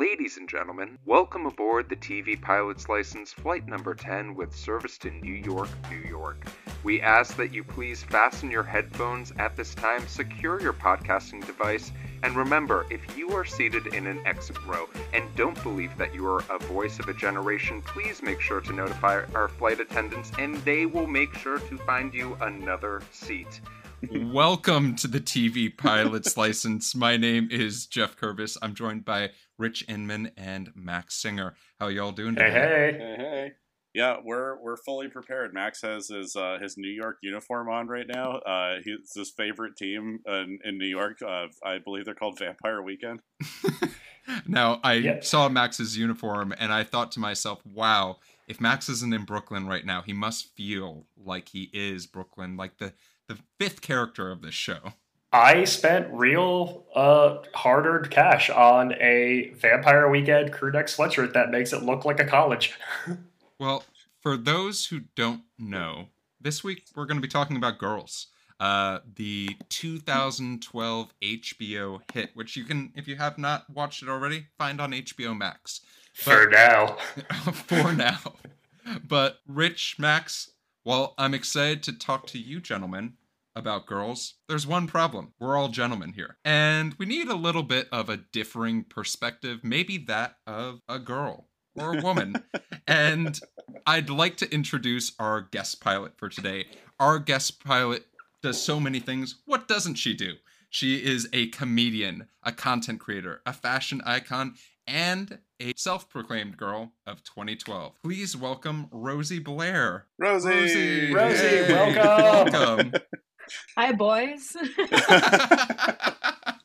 Ladies and gentlemen, welcome aboard the TV Pilot's License Flight Number 10 with service to New York, New York. We ask that you please fasten your headphones at this time, secure your podcasting device, and remember if you are seated in an exit row and don't believe that you are a voice of a generation, please make sure to notify our flight attendants and they will make sure to find you another seat. Welcome to the TV Pilot's License. My name is Geoff Kerbis. I'm joined by Rich Inman and Max Singer. How y'all doing Hey, today? hey. Hey, hey. Yeah, we're we're fully prepared. Max has his uh, his New York uniform on right now. Uh, he's his favorite team in, in New York. Uh, I believe they're called Vampire Weekend. now, I Yep. saw Max's uniform and I thought to myself, wow, if Max isn't in Brooklyn right now, he must feel like he is Brooklyn, like the, the fifth character of this show. I spent real uh, hard earned cash on a Vampire Weekend crew neck sweatshirt that makes it look like a college. Well, for those who don't know, this week we're going to be talking about Girls, uh, the 2012 HBO hit, which you can, if you have not watched it already, find on HBO Max. For now. for now. But Rich, Max, while I'm excited to talk to you gentlemen about girls, there's one problem. We're all gentlemen here. And we need a little bit of a differing perspective, maybe that of a girl or a woman. and I'd like to introduce our guest pilot for today. Our guest pilot does so many things. What doesn't she do? She is a comedian, a content creator, a fashion icon, and a self proclaimed girl of 2012. Please welcome Rosey Blair. Rosey, Rosey, Hey, welcome. welcome. Hi, boys.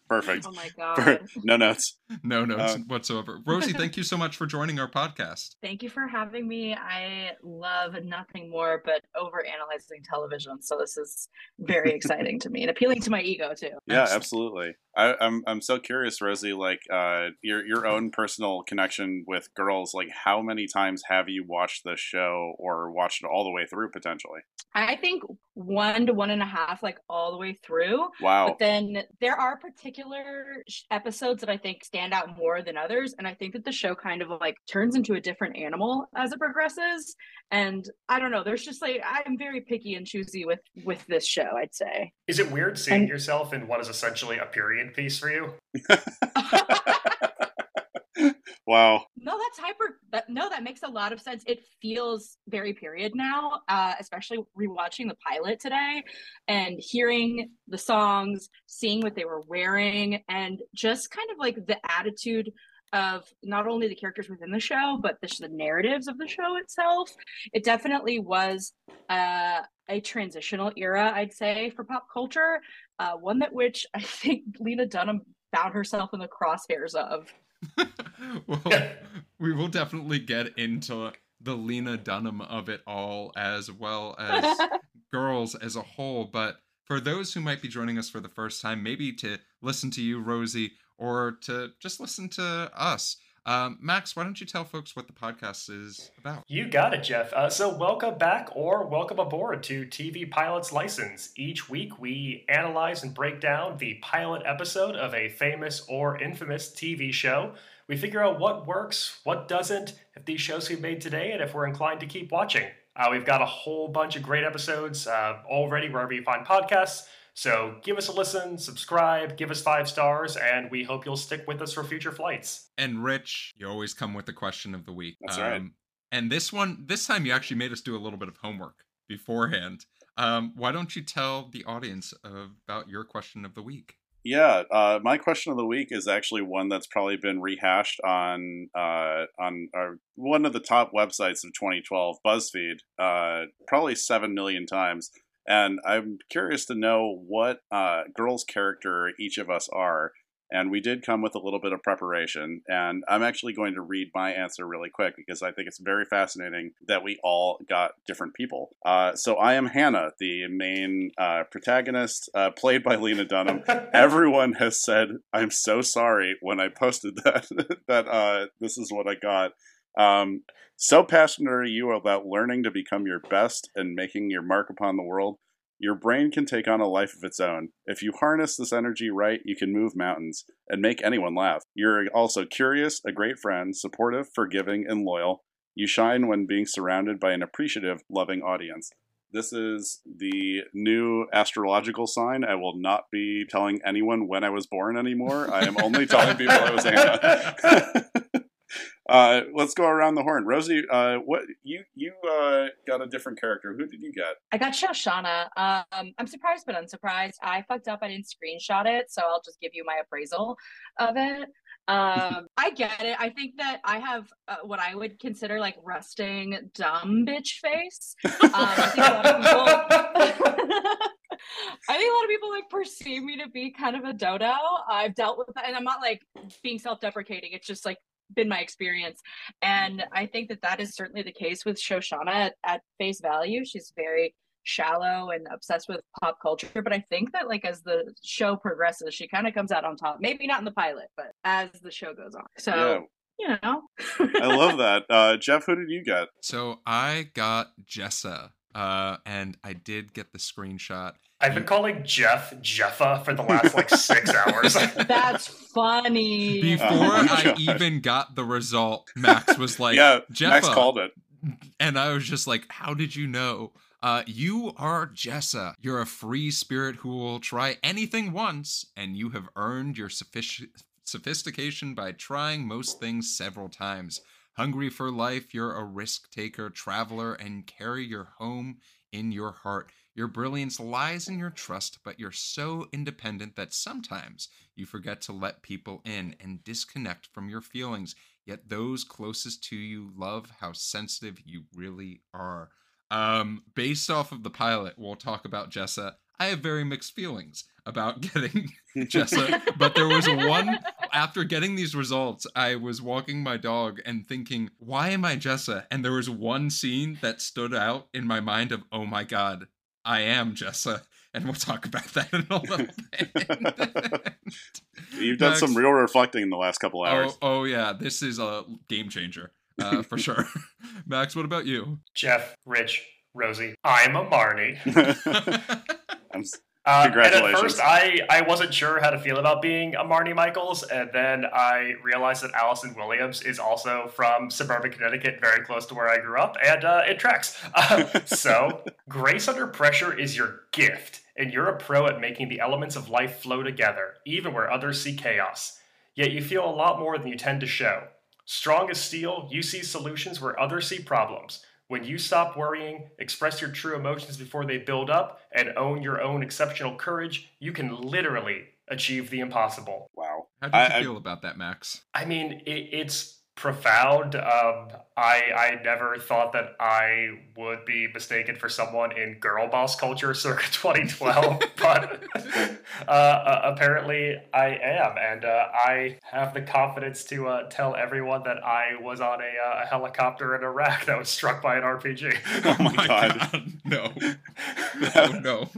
Perfect. oh my god. no notes. no notes Uh, whatsoever. Rosey, thank you so much for joining our podcast. Thank you for having me. I love nothing more but over analyzing television. So this is very exciting to me and appealing to my ego too. Yeah, Excellent. absolutely. I, I'm I'm so curious, Rosey. Like, uh, your your own personal connection with girls. Like, how many times have you watched this show or watched it all the way through potentially? I think one to one and a half, like all the way through. Wow. But then there are particular sh- episodes that I think stand out more than others. And I think that the show kind of like turns into a different animal as it progresses. And I don't know, there's just like, I'm very picky and choosy with, with this show, I'd say. Is it weird seeing And- yourself in what is essentially a period piece for you? wow. No, that's hyper. That, no, that makes a lot of sense. It feels very period now, uh, especially rewatching the pilot today and hearing the songs, seeing what they were wearing, and just kind of like the attitude of not only the characters within the show, but the, the narratives of the show itself. It definitely was uh, a transitional era, I'd say, for pop culture. Uh, one that which I think Lena Dunham found herself in the crosshairs of. well, we will definitely get into the Lena Dunham of it all as well as girls as a whole. But for those who might be joining us for the first time, maybe to listen to you, Rosey, or to just listen to us, um, Max, why don't you tell folks what the podcast is about? You got it, Geoff. Uh, so, welcome back or welcome aboard to TV Pilot's License. Each week, we analyze and break down the pilot episode of a famous or infamous TV show. We figure out what works, what doesn't, if these shows we made today, and if we're inclined to keep watching. Uh, we've got a whole bunch of great episodes uh, already wherever you find podcasts. So give us a listen, subscribe, give us five stars, and we hope you'll stick with us for future flights. And Rich, you always come with the question of the week. That's right. And this one, this time, you actually made us do a little bit of homework beforehand. Um, why don't you tell the audience about your question of the week? Yeah, uh, my question of the week is actually one that's probably been rehashed on uh, on our, one of the top websites of 2012, BuzzFeed, uh, probably seven million times. And I'm curious to know what uh, girl's character each of us are. And we did come with a little bit of preparation. And I'm actually going to read my answer really quick because I think it's very fascinating that we all got different people. Uh, so I am Hannah, the main uh, protagonist, uh, played by Lena Dunham everyone has said i'm so sorry when i posted that that uh, this is what i got um, so passionate are you about learning to become your best and making your mark upon the world Your brain can take on a life of its own. If you harness this energy right, you can move mountains and make anyone laugh. You're also curious, a great friend, supportive, forgiving, and loyal. You shine when being surrounded by an appreciative, loving audience. This is the new astrological sign. I will not be telling anyone when I was born anymore. I am only telling people I was Anna. uh, let's go around the horn. Rosey, uh, what you you uh, got a different character. Who did you get? I got Shoshana. Um, I'm surprised but unsurprised. I fucked up. I didn't screenshot it, so I'll just give you my appraisal of it. Um, I get it. I think that I have uh, what I would consider like rusting dumb bitch face. Um, I think a lot of people. I think a lot of people like perceive me to be kind of a dodo. I've dealt with that, and I'm not like being self-deprecating. It's just like been my experience, and I think that that is certainly the case with Shoshana at, at face value. She's very shallow and obsessed with pop culture but i think that like as the show progresses she kind of comes out on top. Maybe not in the pilot but as the show goes on. So yeah. you know. I love that. Uh Geoff who did you get? So i got jessa uh and i did get the screenshot I've been calling Geoff Jeffa for the last like six hours. That's funny. Before oh I even got the result, Max was like, "Yeah, Jeffa. Max called it," and I was just like, "How did you know?" Uh, you are Jessa. You're a free spirit who will try anything once, and you have earned your suffic- sophistication by trying most things several times. Hungry for life, you're a risk taker, traveler, and carry your home in your heart. Your brilliance lies in your trust, but you're so independent that sometimes you forget to let people in and disconnect from your feelings. Yet those closest to you love how sensitive you really are. Um, based off of the pilot, we'll talk about Jessa. I have very mixed feelings about getting Jessa, but there was one after getting these results, I was walking my dog and thinking, why am I Jessa? And there was one scene that stood out in my mind of, oh my god, I am Jessa. And we'll talk about that in a little bit. You've done Max, some real reflecting in the last couple hours. Oh, oh yeah, this is a game changer uh, for sure. Max, what about you? Geoff, Rich, Rosey. I'm a Marnie. I'm, uh, and at first, I, I wasn't sure how to feel about being a Marnie Michaels, and then I realized that Allison Williams is also from suburban Connecticut, very close to where I grew up, and uh, it tracks. Uh, so, grace under pressure is your gift, and you're a pro at making the elements of life flow together, even where others see chaos. Yet you feel a lot more than you tend to show. Strong as steel, you see solutions where others see problems. When you stop worrying, express your true emotions before they build up, and own your own exceptional courage, you can literally achieve the impossible. Wow. How do you I, feel I, about that, Max? I mean, it, it's profound. Um, I I never thought that I would be mistaken for someone in girl boss culture circa 2012, but uh, uh, apparently I am, and uh, I have the confidence to uh, tell everyone that I was on a, uh, a, helicopter in Iraq that was struck by an RPG. Oh my, oh my god. god. no! oh no!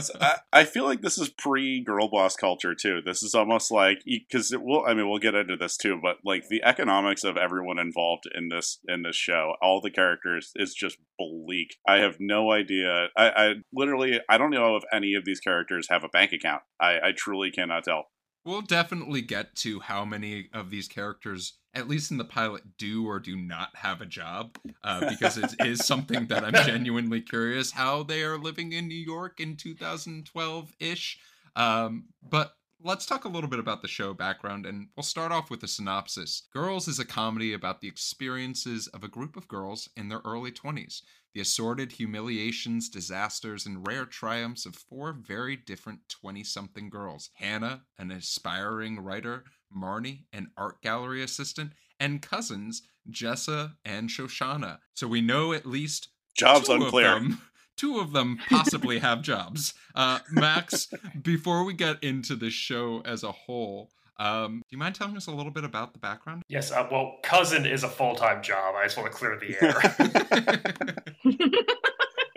So I, I, feel like this is pre girl boss culture too. This is almost like because it will. I mean, we'll get into this too, but like the economics of everyone involved in this in this show, all the characters is just bleak. I have no idea. I, I literally I don't know if any of these characters have a bank account. I, I truly cannot tell. We'll definitely get to how many of these characters, at least in the pilot, do or do not have a job, uh, because it is something that I'm genuinely curious how they are living in New York in 2012 ish. Um, but let's talk a little bit about the show background, and we'll start off with a synopsis. Girls is a comedy about the experiences of a group of girls in their early 20s the assorted humiliations, disasters, and rare triumphs of four very different 20 something girls Hannah, an aspiring writer, Marnie, an art gallery assistant, and cousins, Jessa and Shoshana. So we know at least jobs unclear. Of them, two of them possibly have jobs. Uh, Max, before we get into the show as a whole, um, do you mind telling us a little bit about the background? Yes. Uh, well, cousin is a full time job. I just want to clear the air.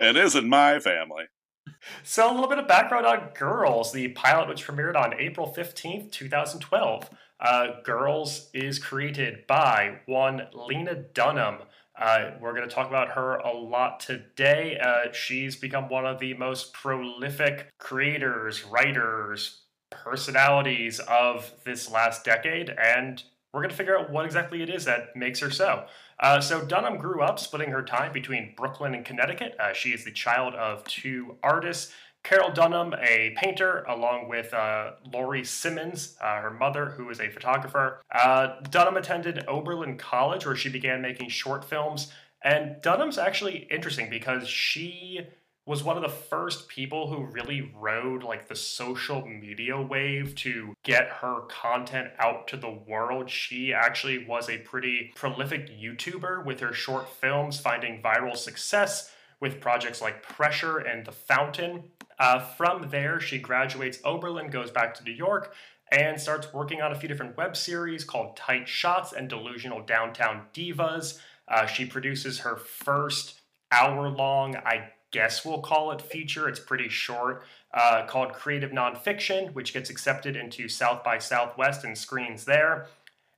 it isn't my family. So, a little bit of background on Girls, the pilot which premiered on April 15th, 2012. Uh, Girls is created by one Lena Dunham, Uh, we're going to talk about her a lot today. Uh, she's become one of the most prolific creators, writers, personalities of this last decade, and we're going to figure out what exactly it is that makes her so. Uh, so Dunham grew up splitting her time between Brooklyn and Connecticut. Uh, she is the child of two artists. Carroll Dunham, a painter, along with uh, Laurie Simmons, uh, her mother, who is a photographer. Uh, Dunham attended Oberlin College, where she began making short films. And Dunham's actually interesting because she was one of the first people who really rode like the social media wave to get her content out to the world. She actually was a pretty prolific YouTuber with her short films finding viral success with projects like Pressure and The Fountain. Uh, from there, she graduates Oberlin, goes back to New York, and starts working on a few different web series called Tight Shots and Delusional Downtown Divas. Uh, she produces her first hour long, I guess we'll call it feature. It's pretty short, uh, called Creative Nonfiction, which gets accepted into South by Southwest and screens there.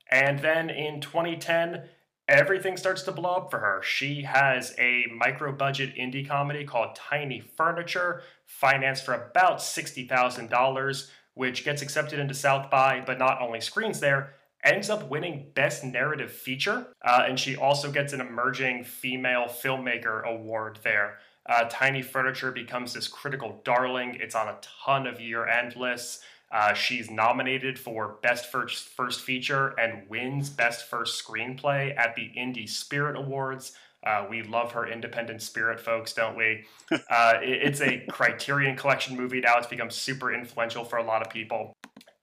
And then in 2010, everything starts to blow up for her. She has a micro budget indie comedy called Tiny Furniture, financed for about $60,000, which gets accepted into South by, but not only screens there, ends up winning Best Narrative Feature. Uh, and she also gets an Emerging Female Filmmaker Award there. Uh, Tiny Furniture becomes this critical darling. It's on a ton of year end lists. Uh, she's nominated for Best First, First Feature and wins Best First Screenplay at the Indie Spirit Awards. Uh, we love her independent spirit, folks, don't we? Uh, it, it's a Criterion Collection movie now. It's become super influential for a lot of people.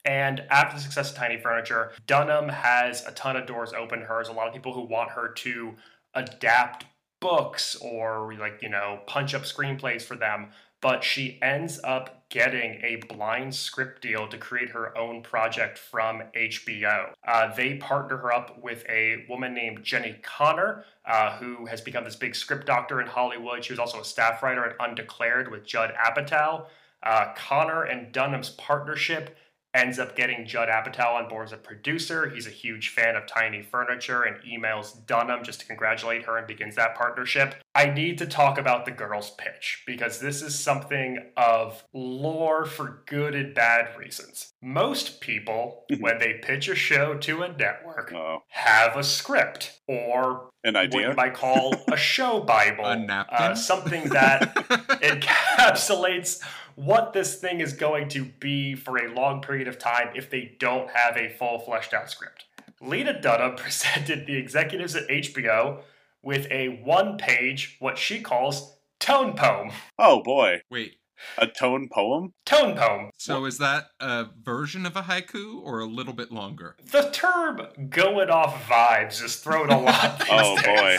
And after the success of Tiny Furniture, Dunham has a ton of doors open to her. There's a lot of people who want her to adapt books or like you know punch up screenplays for them but she ends up getting a blind script deal to create her own project from HBO. Uh, they partner her up with a woman named Jenni Konner, uh, who has become this big script doctor in Hollywood. She was also a staff writer at Undeclared with Judd Apatow. Uh, Connor and Dunham's partnership ends up getting Judd Apatow on board as a producer. He's a huge fan of Tiny Furniture and emails Dunham just to congratulate her and begins that partnership. I need to talk about the girl's pitch because this is something of lore for good and bad reasons. Most people, when they pitch a show to a network, Uh-oh. have a script or An what idea? you might call a show bible, A napkin? uh, something that encapsulates what this thing is going to be for a long period of time if they don't have a full fleshed out script. Lena Dunham presented the executives at HBO with a one page, what she calls tone poem. Oh boy, Wait, a tone poem? Tone poem. so is that a version of a haiku or a little bit longer? The term going off vibes is thrown a lot. Oh boy.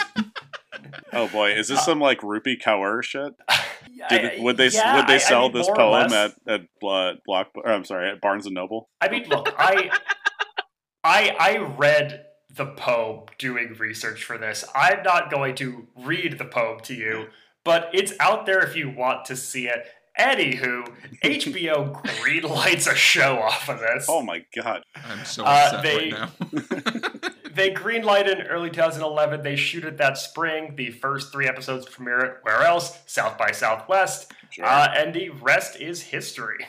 Oh boy, is this some like Rupi Kaur shit? Did, would they yeah, would they I- I sell mean, this poem less. at at Blo- Block? Or, I'm sorry, at Barnes and Noble? I mean, look, I, I, I read the poem doing research for this. I'm not going to read the poem to you, but it's out there if you want to see it. Anywho, HBO greenlights a show off of this. Oh my god! I'm so Uh, they- right now. They greenlighted in early 2011. They shoot it that spring. The first three episodes premiere it where else? South by Southwest. Sure. Uh, and the rest is history.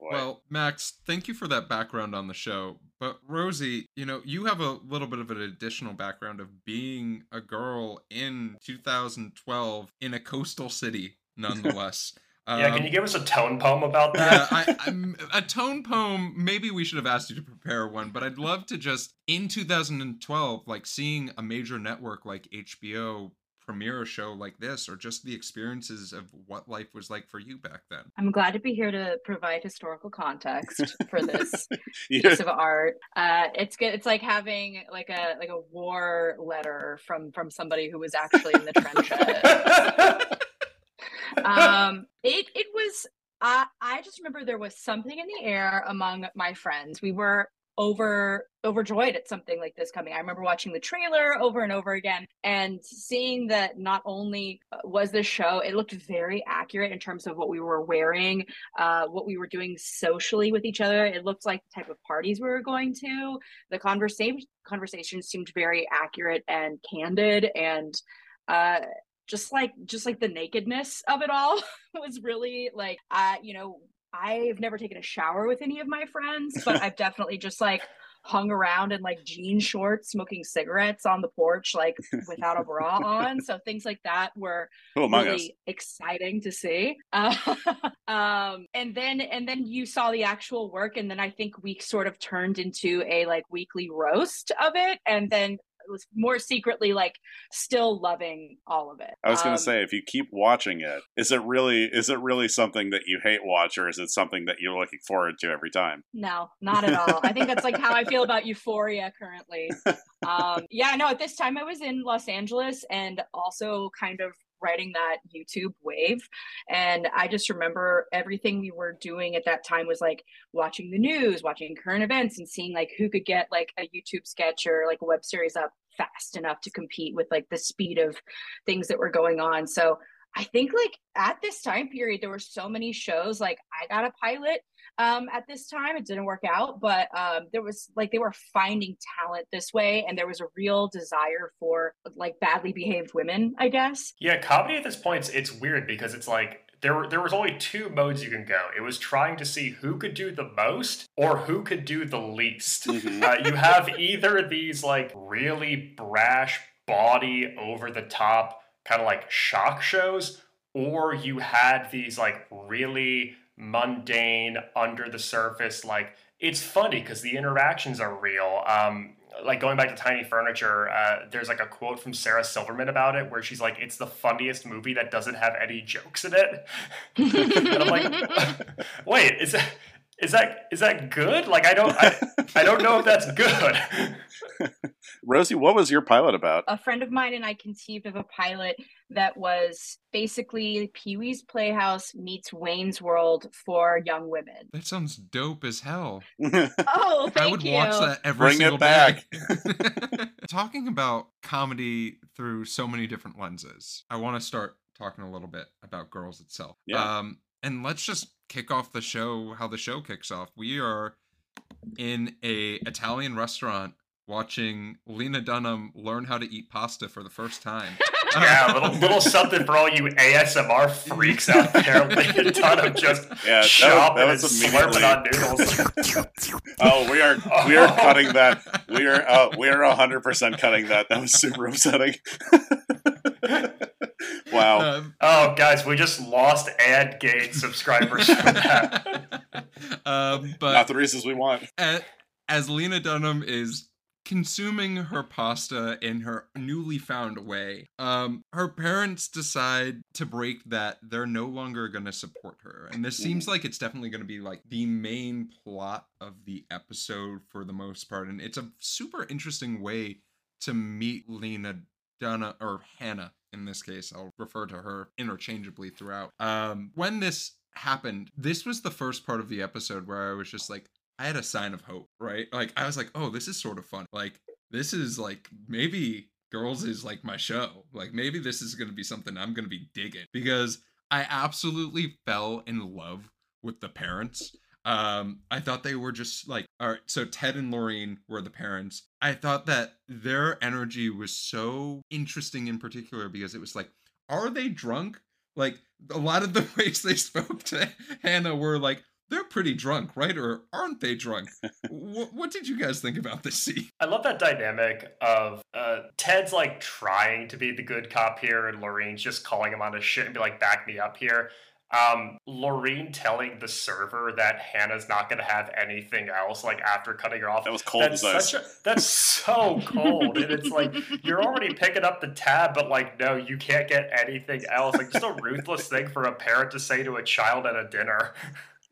boy. Well, Max, thank you for that background on the show. But Rosey, you know, you have a little bit of an additional background of being a girl in 2012 in a coastal city, nonetheless. yeah, Um, can you give us a tone poem about yeah, that? I, I'm, a tone poem. Maybe we should have asked you to prepare one, but I'd love to just in 2012, like seeing a major network like HBO premiere a show like this, or just the experiences of what life was like for you back then. I'm glad to be here to provide historical context for this Yeah. piece of art. Uh, it's good. It's like having like a like a war letter from from somebody who was actually in the trenches. um, it it was. I I just remember there was something in the air among my friends. We were over overjoyed at something like this coming. I remember watching the trailer over and over again and seeing that not only uh, was this show, it looked very accurate in terms of what we were wearing, uh, what we were doing socially with each other. It looked like the type of parties we were going to. The conversation conversation seemed very accurate and candid and uh just like just like the nakedness of it all was really like uh you know I've never taken a shower with any of my friends, but I've definitely just like hung around in like jean shorts smoking cigarettes on the porch like without a bra on. So things like that were really us? exciting to see. Uh, um and then and then you saw the actual work and then i think we sort of turned into a like weekly roast of it. And then was more secretly like still loving all of it. I was going to um, say, if you keep watching it, is it really is it really something that you hate watch, or is it something that you're looking forward to every time? No, not at all. I think that's like how I feel about Euphoria currently. Um, yeah, no. At this time, I was in Los Angeles and also kind of riding that YouTube wave. And I just remember everything we were doing at that time was like watching the news, watching current events, and seeing like who could get like a YouTube sketch or like a web series up fast enough to compete with like the speed of things that were going on. So I think like at this time period, there were so many shows. Like I got a pilot um, at this time. It didn't work out, but um, there was like they were finding talent this way, and there was a real desire for like badly behaved women, I guess. Yeah, comedy at this point, it's weird because it's like there were there was only two modes you can go. It was trying to see who could do the most or who could do the least. Mm-hmm. Uh, you have either these like really brash, body over the top kind of like shock shows, or you had these like really mundane, under the surface. Like it's funny because the interactions are real. Um, like going back to Tiny Furniture, uh, there's like a quote from Sarah Silverman about it where she's like, "It's the funniest movie that doesn't have any jokes in it." and I'm like, "Wait, is that is that is that good? Like I don't I, I don't know if that's good." Rosey, what was your pilot about? A friend of mine and I conceived of a pilot that was basically Pee Wee's Playhouse meets Wayne's World for young women. That sounds dope as hell. oh, thank I would you. watch that every Bring single it back. day. Talking about comedy through so many different lenses, I want to start talking a little bit about Girls itself. Yeah. Um, and let's just kick off the show how the show kicks off. We are in a Italian restaurant watching Lena Dunham learn how to eat pasta for the first time. yeah, a little, little something for all you ASMR freaks out there. Lena Dunham just yeah, chopping and slurping on noodles. oh, we are we are cutting that. We are uh, we are hundred percent cutting that. That was super upsetting. wow. Um, oh, guys, we just lost ad gate subscribers from that. Um, but not the reasons we want. As, as Lena Dunham is consuming her pasta in her newly found way. Um, her parents decide to break that they're no longer going to support her. And this seems mm-hmm. like it's definitely going to be like the main plot of the episode for the most part. And it's a super interesting way to meet Lena Dunham or Hannah in this case. I'll refer to her interchangeably throughout. Um, when this happened, this was the first part of the episode where I was just like, I had a sign of hope, right? Like I was like, oh, this is sort of fun. Like this is like maybe girls is like my show. Like maybe this is going to be something I'm going to be digging because I absolutely fell in love with the parents. Um, I thought they were just like, all right. So Ted and Lorene were the parents. I thought that their energy was so interesting in particular because it was like, are they drunk? Like a lot of the ways they spoke to Hannah were like, they're pretty drunk, right? Or aren't they drunk? what, what, did you guys think about this scene? I love that dynamic of uh, Ted's like trying to be the good cop here, and Lorene's just calling him on his shit and be like, "Back me up here." Um, Lorene telling the server that Hannah's not going to have anything else, like after cutting her off. That was cold that's as such a, That's so cold, and it's like you're already picking up the tab, but like, no, you can't get anything else. Like, just a ruthless thing for a parent to say to a child at a dinner.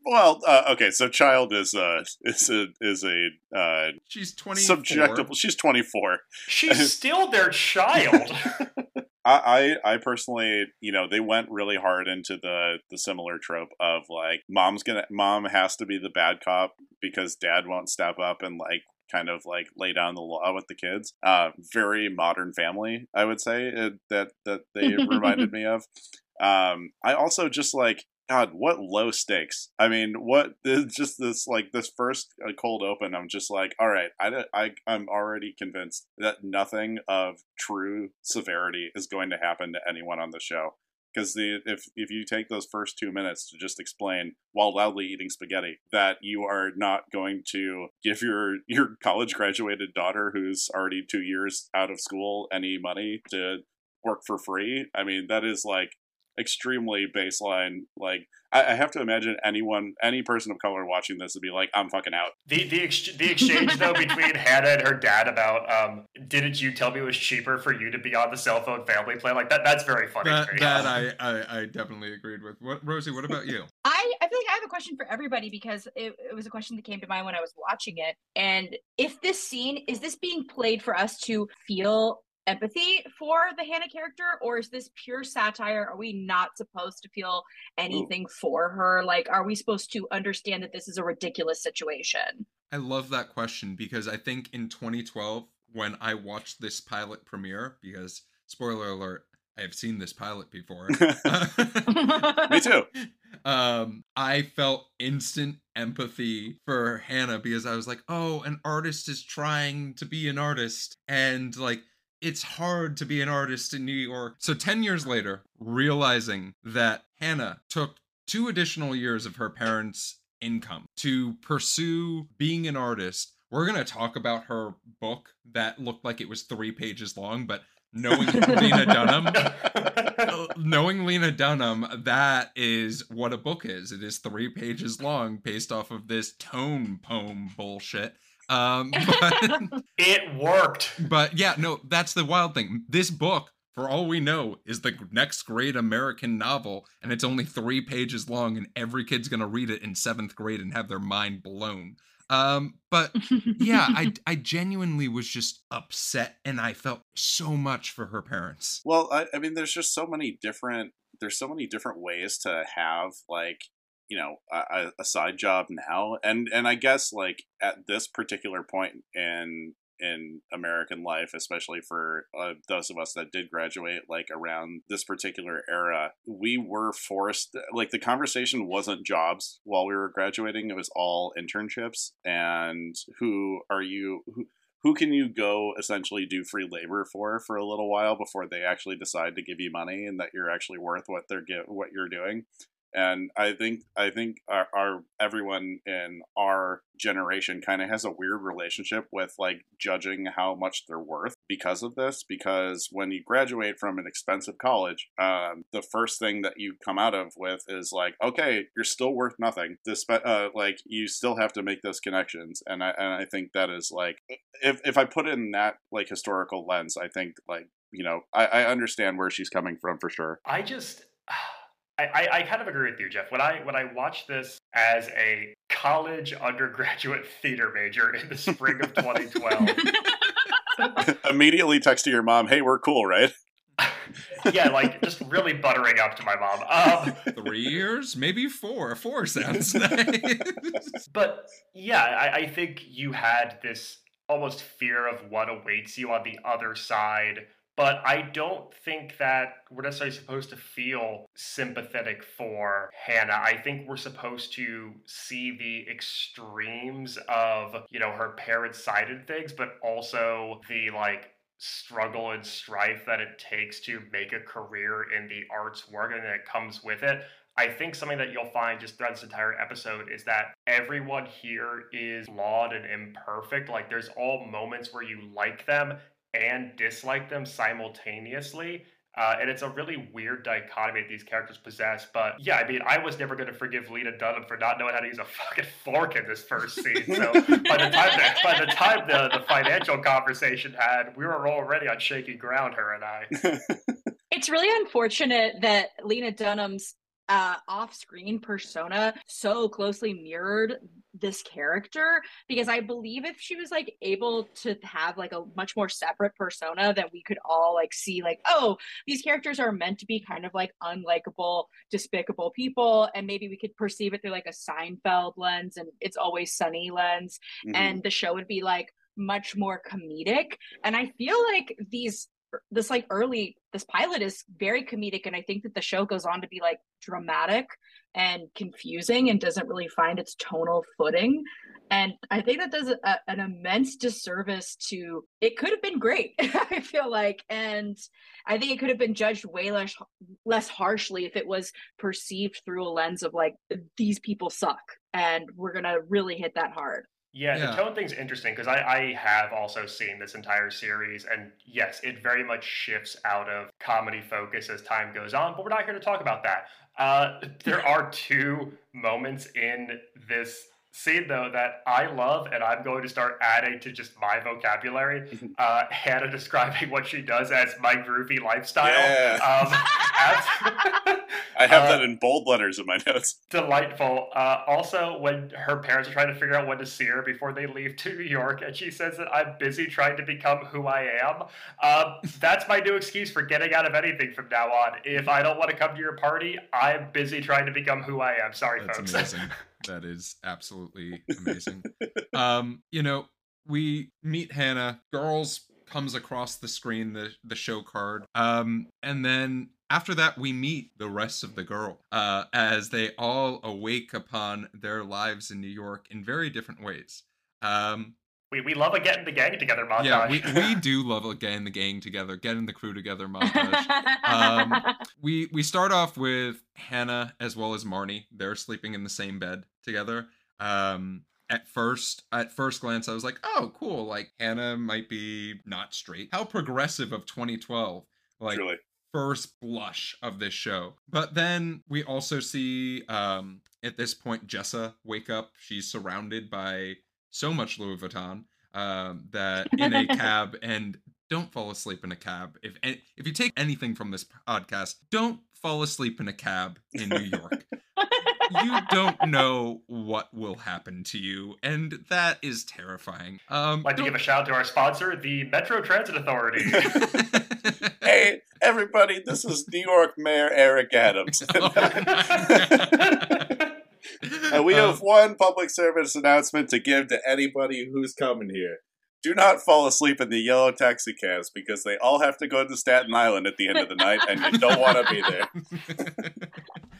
Well, uh, okay, so child is uh is a is a uh she's twenty subjective. She's twenty four. She's still their child. I, I I personally, you know, they went really hard into the the similar trope of like mom's gonna mom has to be the bad cop because dad won't step up and like kind of like lay down the law with the kids. Uh, very modern family, I would say it, that that they reminded me of. Um, I also just like God, what low stakes. I mean, what just this like this first uh, cold open. I'm just like, all right, I, I I'm already convinced that nothing of true severity is going to happen to anyone on the show because the if if you take those first two minutes to just explain while loudly eating spaghetti that you are not going to give your your college graduated daughter who's already two years out of school any money to work for free i mean that is like extremely baseline. Like I, I, have to imagine anyone, any person of color watching this would be like, "I'm fucking out." The the ex- the exchange though between Hannah and her dad about, um, "Didn't you tell me it was cheaper for you to be on the cell phone family plan?" Like that. That's very funny. That, that I, I I definitely agreed with. What Rosey? What about you? I I feel like I have a question for everybody because it, it was a question that came to mind when I was watching it. And if this scene is this being played for us to feel empathy for the Hannah character, or is this pure satire? Are we not supposed to feel anything Ooh. for her? Like, are we supposed to understand that this is a ridiculous situation? I love that question because I think in 2012, when I watched this pilot premiere, because spoiler alert, I have seen this pilot before. Me too. Um, I felt instant empathy for Hannah because I was like, oh, an artist is trying to be an artist. And like, it's hard to be an artist in New York. So 10 years later, realizing that Hannah took two additional years of her parents' income to pursue being an artist, we're going to talk about her book that looked like it was three pages long, but knowing Lena Dunham, knowing Lena Dunham, that is what a book is. It is three pages long based off of this tone poem bullshit. Um, but, it worked. But yeah, no, that's the wild thing. This book, for all we know, is the next great American novel, and it's only three pages long, and every kid's gonna read it in seventh grade and have their mind blown. Um, but yeah, I I genuinely was just upset, and I felt so much for her parents. Well, I, I mean, there's just so many different there's so many different ways to have like you know a, a, side job now. And and i guess like at this particular point in in american life especially for uh, those of us that did graduate like around this particular era we were forced like the conversation wasn't jobs while we were graduating it was all internships. And who are you who who can you go essentially do free labor for for a little while before they actually decide to give you money and that you're actually worth what they're get what you're doing and I think I think our, our everyone in our generation kind of has a weird relationship with like judging how much they're worth because of this. Because when you graduate from an expensive college, um, the first thing that you come out of with is like, okay, you're still worth nothing. Despite uh, like you still have to make those connections, and I and I think that is like if if I put it in that like historical lens, I think like you know I, I understand where she's coming from for sure. I just. I, I, kind of agree with you, Geoff. When I when I watched this as a college undergraduate theater major in the spring of 2012, immediately texting your mom, "Hey, we're cool, right?" yeah, like just really buttering up to my mom. Um, Three years, maybe four. Four sounds nice. but yeah, I, I think you had this almost fear of what awaits you on the other side but I don't think that we're necessarily supposed to feel sympathetic for Hannah. I think we're supposed to see the extremes of, you know, her parents' sided things, but also the like struggle and strife that it takes to make a career in the arts work and that comes with it. I think something that you'll find just throughout this entire episode is that everyone here is flawed and imperfect. Like there's all moments where you like them and dislike them simultaneously. Uh, and it's a really weird dichotomy that these characters possess. But yeah, I mean, I was never going to forgive Lena Dunham for not knowing how to use a fucking fork in this first scene. So by the time that, by the time the, the financial conversation had, we were already on shaky ground, her and I. it's really unfortunate that Lena Dunham's uh, off-screen persona so closely mirrored this character because I believe if she was like able to have like a much more separate persona that we could all like see like oh these characters are meant to be kind of like unlikable despicable people and maybe we could perceive it through like a Seinfeld lens and it's always sunny lens mm-hmm. and the show would be like much more comedic and I feel like these this like early this pilot is very comedic and i think that the show goes on to be like dramatic and confusing and doesn't really find its tonal footing. And i think that does a, an immense disservice to it could have been great i feel like. And i think it could have been judged way less less harshly if it was perceived through a lens of like these people suck and we're gonna really hit that hard yeah, yeah, the tone thing's interesting because I, I have also seen this entire series, and yes, it very much shifts out of comedy focus as time goes on, but we're not here to talk about that. Uh, there are two moments in this scene though that I love, and I'm going to start adding to just my vocabulary. Uh, Hannah describing what she does as my groovy lifestyle. Yeah. Um, as, I have uh, that in bold letters in my notes. Delightful. Uh, also, when her parents are trying to figure out when to see her before they leave to New York, and she says that I'm busy trying to become who I am. Um, that's my new excuse for getting out of anything from now on. If I don't want to come to your party, I'm busy trying to become who I am. Sorry, that's folks. That is absolutely amazing. um, you know, we meet Hannah. Girls comes across the screen the the show card. Um, and then after that, we meet the rest of the girl uh, as they all awake upon their lives in New York in very different ways. Um, we, we love a getting the gang together montage. Yeah, we, we do love a getting the gang together, getting the crew together montage. um, we we start off with Hannah as well as Marnie. They're sleeping in the same bed together. Um, at first, at first glance, I was like, "Oh, cool! Like Hannah might be not straight." How progressive of 2012! Like Truly. first blush of this show. But then we also see um, at this point Jessa wake up. She's surrounded by so much Louis Vuitton um, that in a cab and don't fall asleep in a cab. If if you take anything from this podcast, don't fall asleep in a cab in New York. you don't know what will happen to you, and that is terrifying. Um, I'd like to give a shout out to our sponsor, the Metro Transit Authority. hey, everybody! This is New York Mayor Eric Adams. oh and we have one public service announcement to give to anybody who's coming here. Do not fall asleep in the yellow taxi cabs because they all have to go to Staten Island at the end of the night, and you don't want to be there.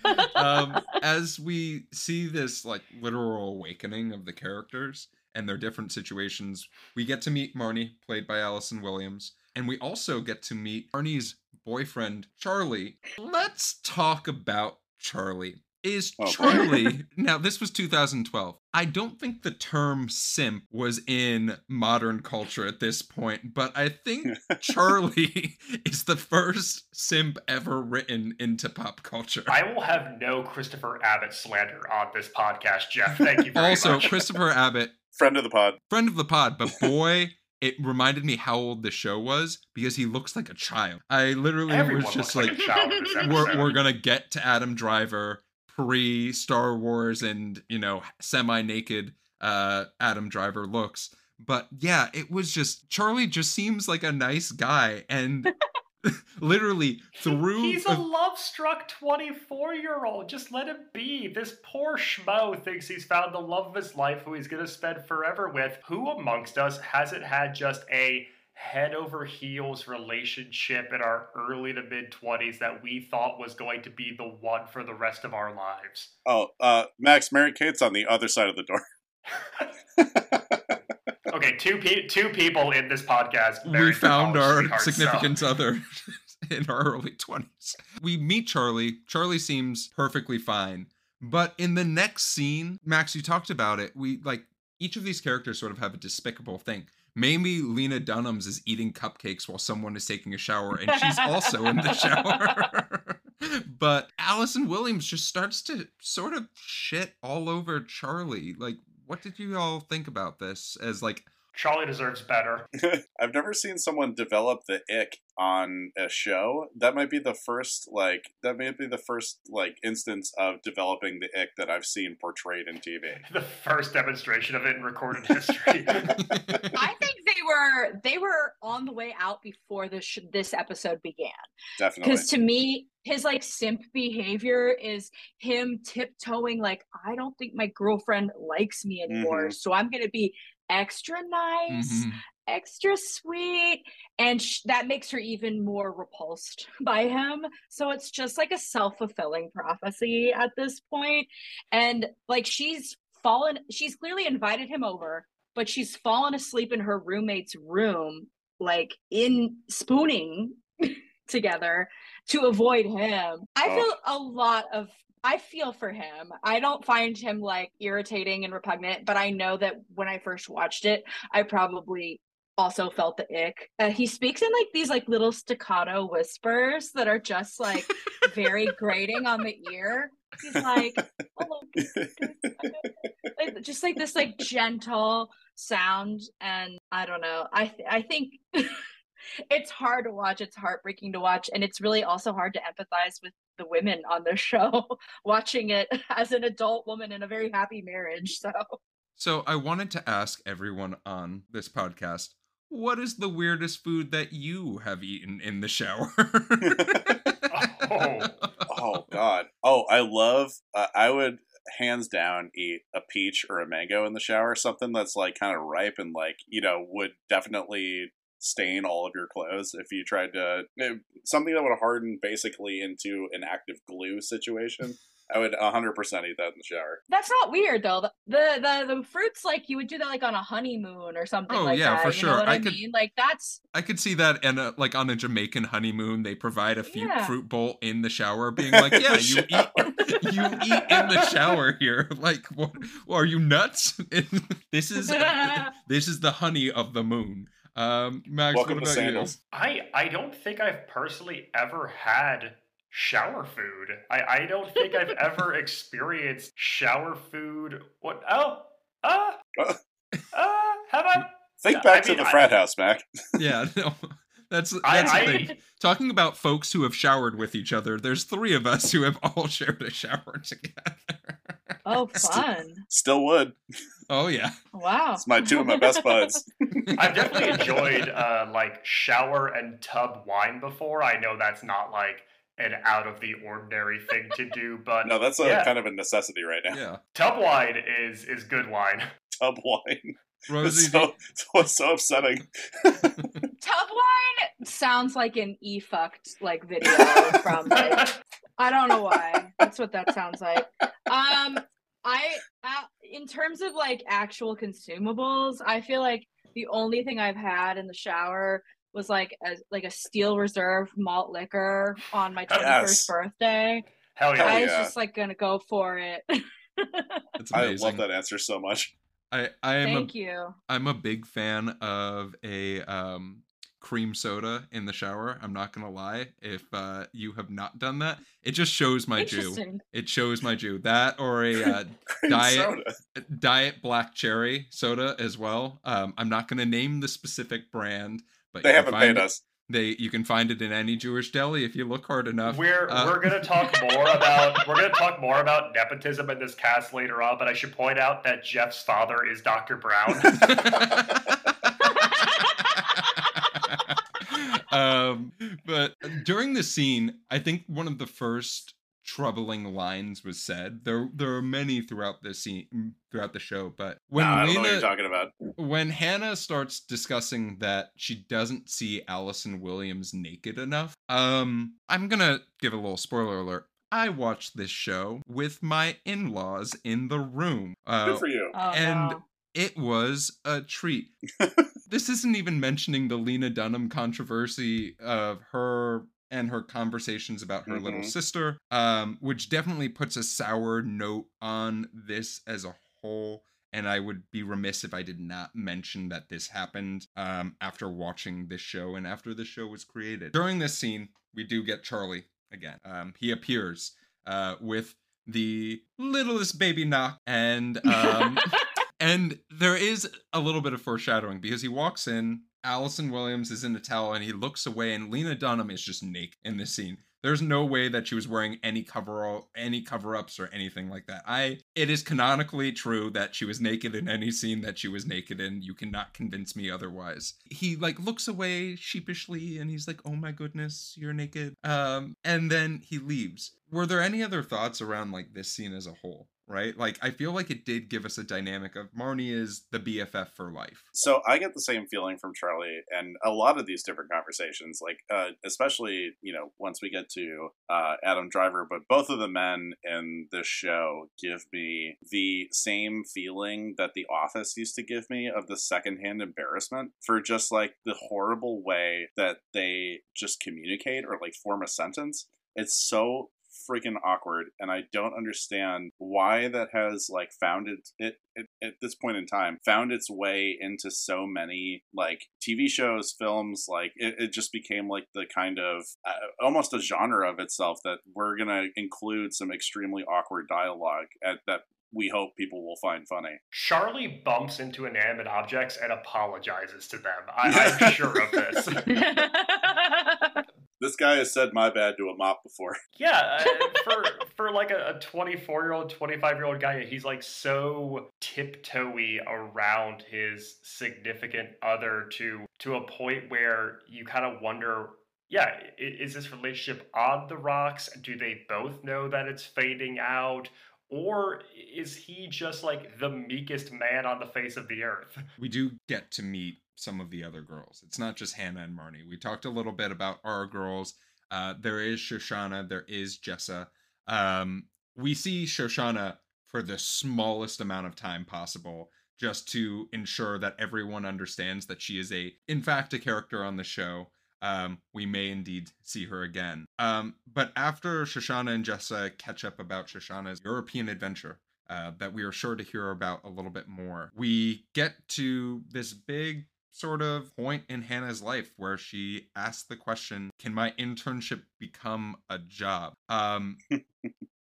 um, as we see this like literal awakening of the characters and their different situations, we get to meet Marnie, played by Allison Williams, and we also get to meet Marnie's boyfriend, Charlie. Let's talk about Charlie is oh, Charlie. now, this was 2012. I don't think the term simp was in modern culture at this point, but I think Charlie is the first simp ever written into pop culture. I will have no Christopher Abbott slander on this podcast, Geoff. Thank you also, much. Christopher Abbott. Friend of the pod. Friend of the pod, but boy. it reminded me how old the show was because he looks like a child. I literally Everyone was just like, like we're, we're gonna get to Adam Driver pre Star Wars and you know semi naked uh, Adam Driver looks. But yeah, it was just Charlie just seems like a nice guy and literally through he's a love struck 24 year old just let him be this poor schmo thinks he's found the love of his life who he's going to spend forever with who amongst us hasn't had just a head over heels relationship in our early to mid 20s that we thought was going to be the one for the rest of our lives. Oh, uh, Max, Mary Kate's on the other side of the door. okay, two pe- two people in this podcast. We found our significant so. other in our early 20s. We meet Charlie. Charlie seems perfectly fine. But in the next scene, Max, you talked about it. We like each of these characters sort of have a despicable thing. Maybe Lena Dunham's is eating cupcakes while someone is taking a shower, and she's also in the shower. but Allison Williams just starts to sort of shit all over Charlie. Like, what did you all think about this as like Charlie deserves better. I've never seen someone develop the ick on a show. That might be the first like that might be the first like instance of developing the ick that I've seen portrayed in TV. The first demonstration of it in recorded history. I think they were they were on the way out before this sh- this episode began. Definitely. Because to me, his like simp behavior is him tiptoeing like I don't think my girlfriend likes me anymore, Mhm. so I'm gonna be extra nice, Mhm. extra sweet, and sh- that makes her even more repulsed by him. So it's just like a self fulfilling prophecy at this point. and like she's fallen, she's clearly invited him over, but she's fallen asleep in her roommate's room, like in spooning together to avoid him. I Oh. feel a lot of I feel for him. I don't find him like irritating and repugnant, but I know that when I first watched it, I probably also felt the ick. Uh, he speaks in like these like little staccato whispers that are just like very grating on the ear. He's like, "Hello," like, just like this like gentle sound, and I don't know. I th- I think it's hard to watch. It's heartbreaking to watch, and it's really also hard to empathize with the women on the show watching it as an adult woman in a very happy marriage. So So I wanted to ask everyone on this podcast, what is the weirdest food that you have eaten in the shower? Oh. oh god. Oh, I love uh, I would hands down eat a peach or a mango in the shower, something that's like kind of ripe and like, you know, would definitely stain all of your clothes if you tried to eh, something that would harden basically into an active glue situation. I would 100% eat that in the shower. that's not weird though. The the the, the fruits like you would do that like on a honeymoon or something Oh, like yeah, that. for you sure. know what I I, could- mean? Like that's I could see that and uh, like on a Jamaican honeymoon, they provide a few Yeah. fruit bowl in the shower, being like, "Yeah, you eat, you eat in the shower here." Like, what? well, are you nuts? this is this is the honey of the moon. Um, Max, Welcome what to about sandals. I I don't think I've personally ever had shower food. I I don't think I've ever experienced shower food. What? Oh, ah, Uh. ah, have I? Think I back to mean, the I- frat house, Mac. Yeah, no, that's I- that's the I- thing. Talking about folks who have showered with each other, there's three of us who have all shared a shower together. oh Still- fun. Still would. Oh yeah, Wow. It's my two of my best buds. I've definitely enjoyed uh, like shower and tub wine before. I know that's not like an out of the ordinary thing to do, but No, that's a Yeah. kind of a necessity right now. yeah. tub wine is is good wine. Tub wine. Rosey, It's so, it's so upsetting. Tub wine sounds like an e fucked like video from like I don't know why. That's what that sounds like. Um, I uh, in terms of like actual consumables, I feel like the only thing I've had in the shower was like a like a steel reserve malt liquor on my twenty first Yes. birthday. Hell yeah. I was yeah. just like gonna go for it. I love that answer so much. I I am a Thank you. I'm a big fan of a um, cream soda in the shower. I'm not gonna lie. If uh, you have not done that, it just shows my Jew. It shows my Jew. That or a uh, Diet- soda. diet black cherry soda as well. Um, I'm not gonna name the specific brand, but They haven't find paid it- us. They you can find it in any Jewish deli if you look hard enough. We're Uh, we're gonna talk more about we're gonna talk more about nepotism in this cast later on, but I should point out that Geoff's father is Dr. Brown. um, but during the scene, I think one of the first troubling lines was said. There, there are many throughout the scene, throughout the show. But when Nah, I don't know what Lena, you're talking about. when Hannah starts discussing that she doesn't see Allison Williams naked enough, um, I'm gonna give a little spoiler alert. I watched this show with my in-laws in the room. Uh, Good for you. Oh, And- no. It was a treat. this isn't even mentioning the Lena Dunham controversy of her and her conversations about her little Mhm. sister, um, which definitely puts a sour note on this as a whole. And I would be remiss if I did not mention that this happened um, after watching this show and after the show was created. During this scene, we do get Charlie again. Um, he appears uh, with the littlest baby knock and um, And there is a little bit of foreshadowing because he walks in, Allison Williams is in a towel, and he looks away, and Lena Dunham is just naked in this scene. There's no way that she was wearing any cover any cover-ups or anything like that. I it is canonically true that she was naked in any scene that she was naked in. You cannot convince me otherwise. He like looks away sheepishly and he's like, "Oh my goodness, you're naked." Um and then he leaves. Were there any other thoughts around like this scene as a whole? Right? Like I feel like it did give us a dynamic of Marnie is the BFF for life. So I get the same feeling from Charlie and a lot of these different conversations, like uh, especially you know once we get to uh, Adam Driver, but both of the men in this show give me the same feeling that The Office used to give me of the secondhand embarrassment for just like the horrible way that they just communicate or like form a sentence. It's so freaking awkward and i don't understand why that has like found it, it, it, at this point in time found its way into so many like tv shows films like it, it just became like the kind of uh, almost a genre of itself that we're gonna include some extremely awkward dialogue at that we hope people will find funny. Charlie bumps into inanimate objects and apologizes to them. I, am sure of this. this guy has said my bad to a mop before. Yeah, uh, for for like a 24 year old, 25 year old guy, he's like so tiptoey around his significant other to to a point where you kind of wonder yeah, is this relationship on the rocks? Do they both know that it's fading out? Or is he just like the meekest man on the face of the earth? We do get to meet some of the other girls. It's not just Hannah and Marnie. We talked a little bit about our girls. Uh, there is Shoshanna, there is Jessa. Um, we see Shoshanna for the smallest amount of time possible just to ensure that everyone understands that she is a in fact a character on the show um, we may indeed see her again. Um, but after Shoshanna and Jessa catch up about Shoshanna's European adventure, uh, that we are sure to hear about a little bit more, we get to this big sort of point in Hannah's life where she asks the question, Can my internship become a job? Um,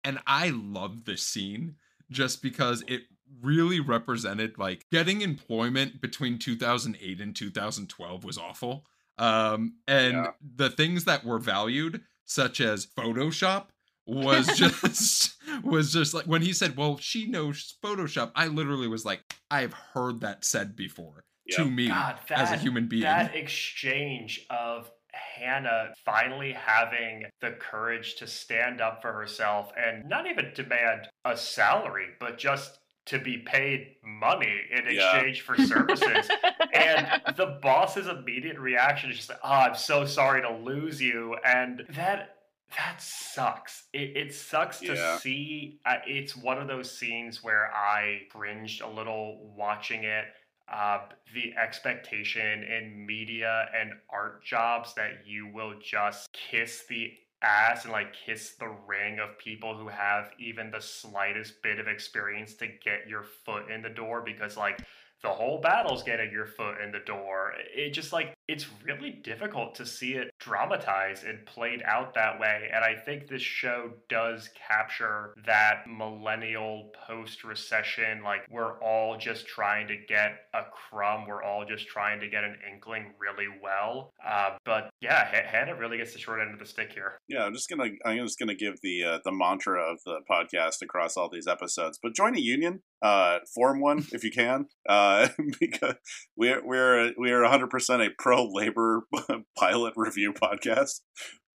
and I love this scene just because it really represented like getting employment between 2008 and 2012 was awful. Um, and yeah. the things that were valued, such as Photoshop, was just was just like when he said, "Well, she knows Photoshop." I literally was like, "I've heard that said before." To me God, that, as a human being. That exchange of Hannah finally having the courage to stand up for herself and not even demand a salary, but just to be paid money in exchange yeah. for services. and the boss's immediate reaction is just like, oh, I'm so sorry to lose you. And that that sucks. It, it sucks to yeah. see. Uh, it's one of those scenes where I cringed a little watching it uh, the expectation in media and art jobs that you will just kiss the ass and like kiss the ring of people who have even the slightest bit of experience to get your foot in the door because like the whole battle's getting your foot in the door. It just like it's really difficult to see it dramatized and played out that way. And I think this show does capture that millennial post recession. Like, we're all just trying to get a crumb, we're all just trying to get an inkling really well. Uh, but yeah, H- Hannah really gets the short end of the stick here. Yeah, I'm just gonna I'm just gonna give the uh, the mantra of the podcast across all these episodes. But join a union, uh, form one if you can, uh, because we're we're we're 100 percent a pro pro labor pilot review podcast.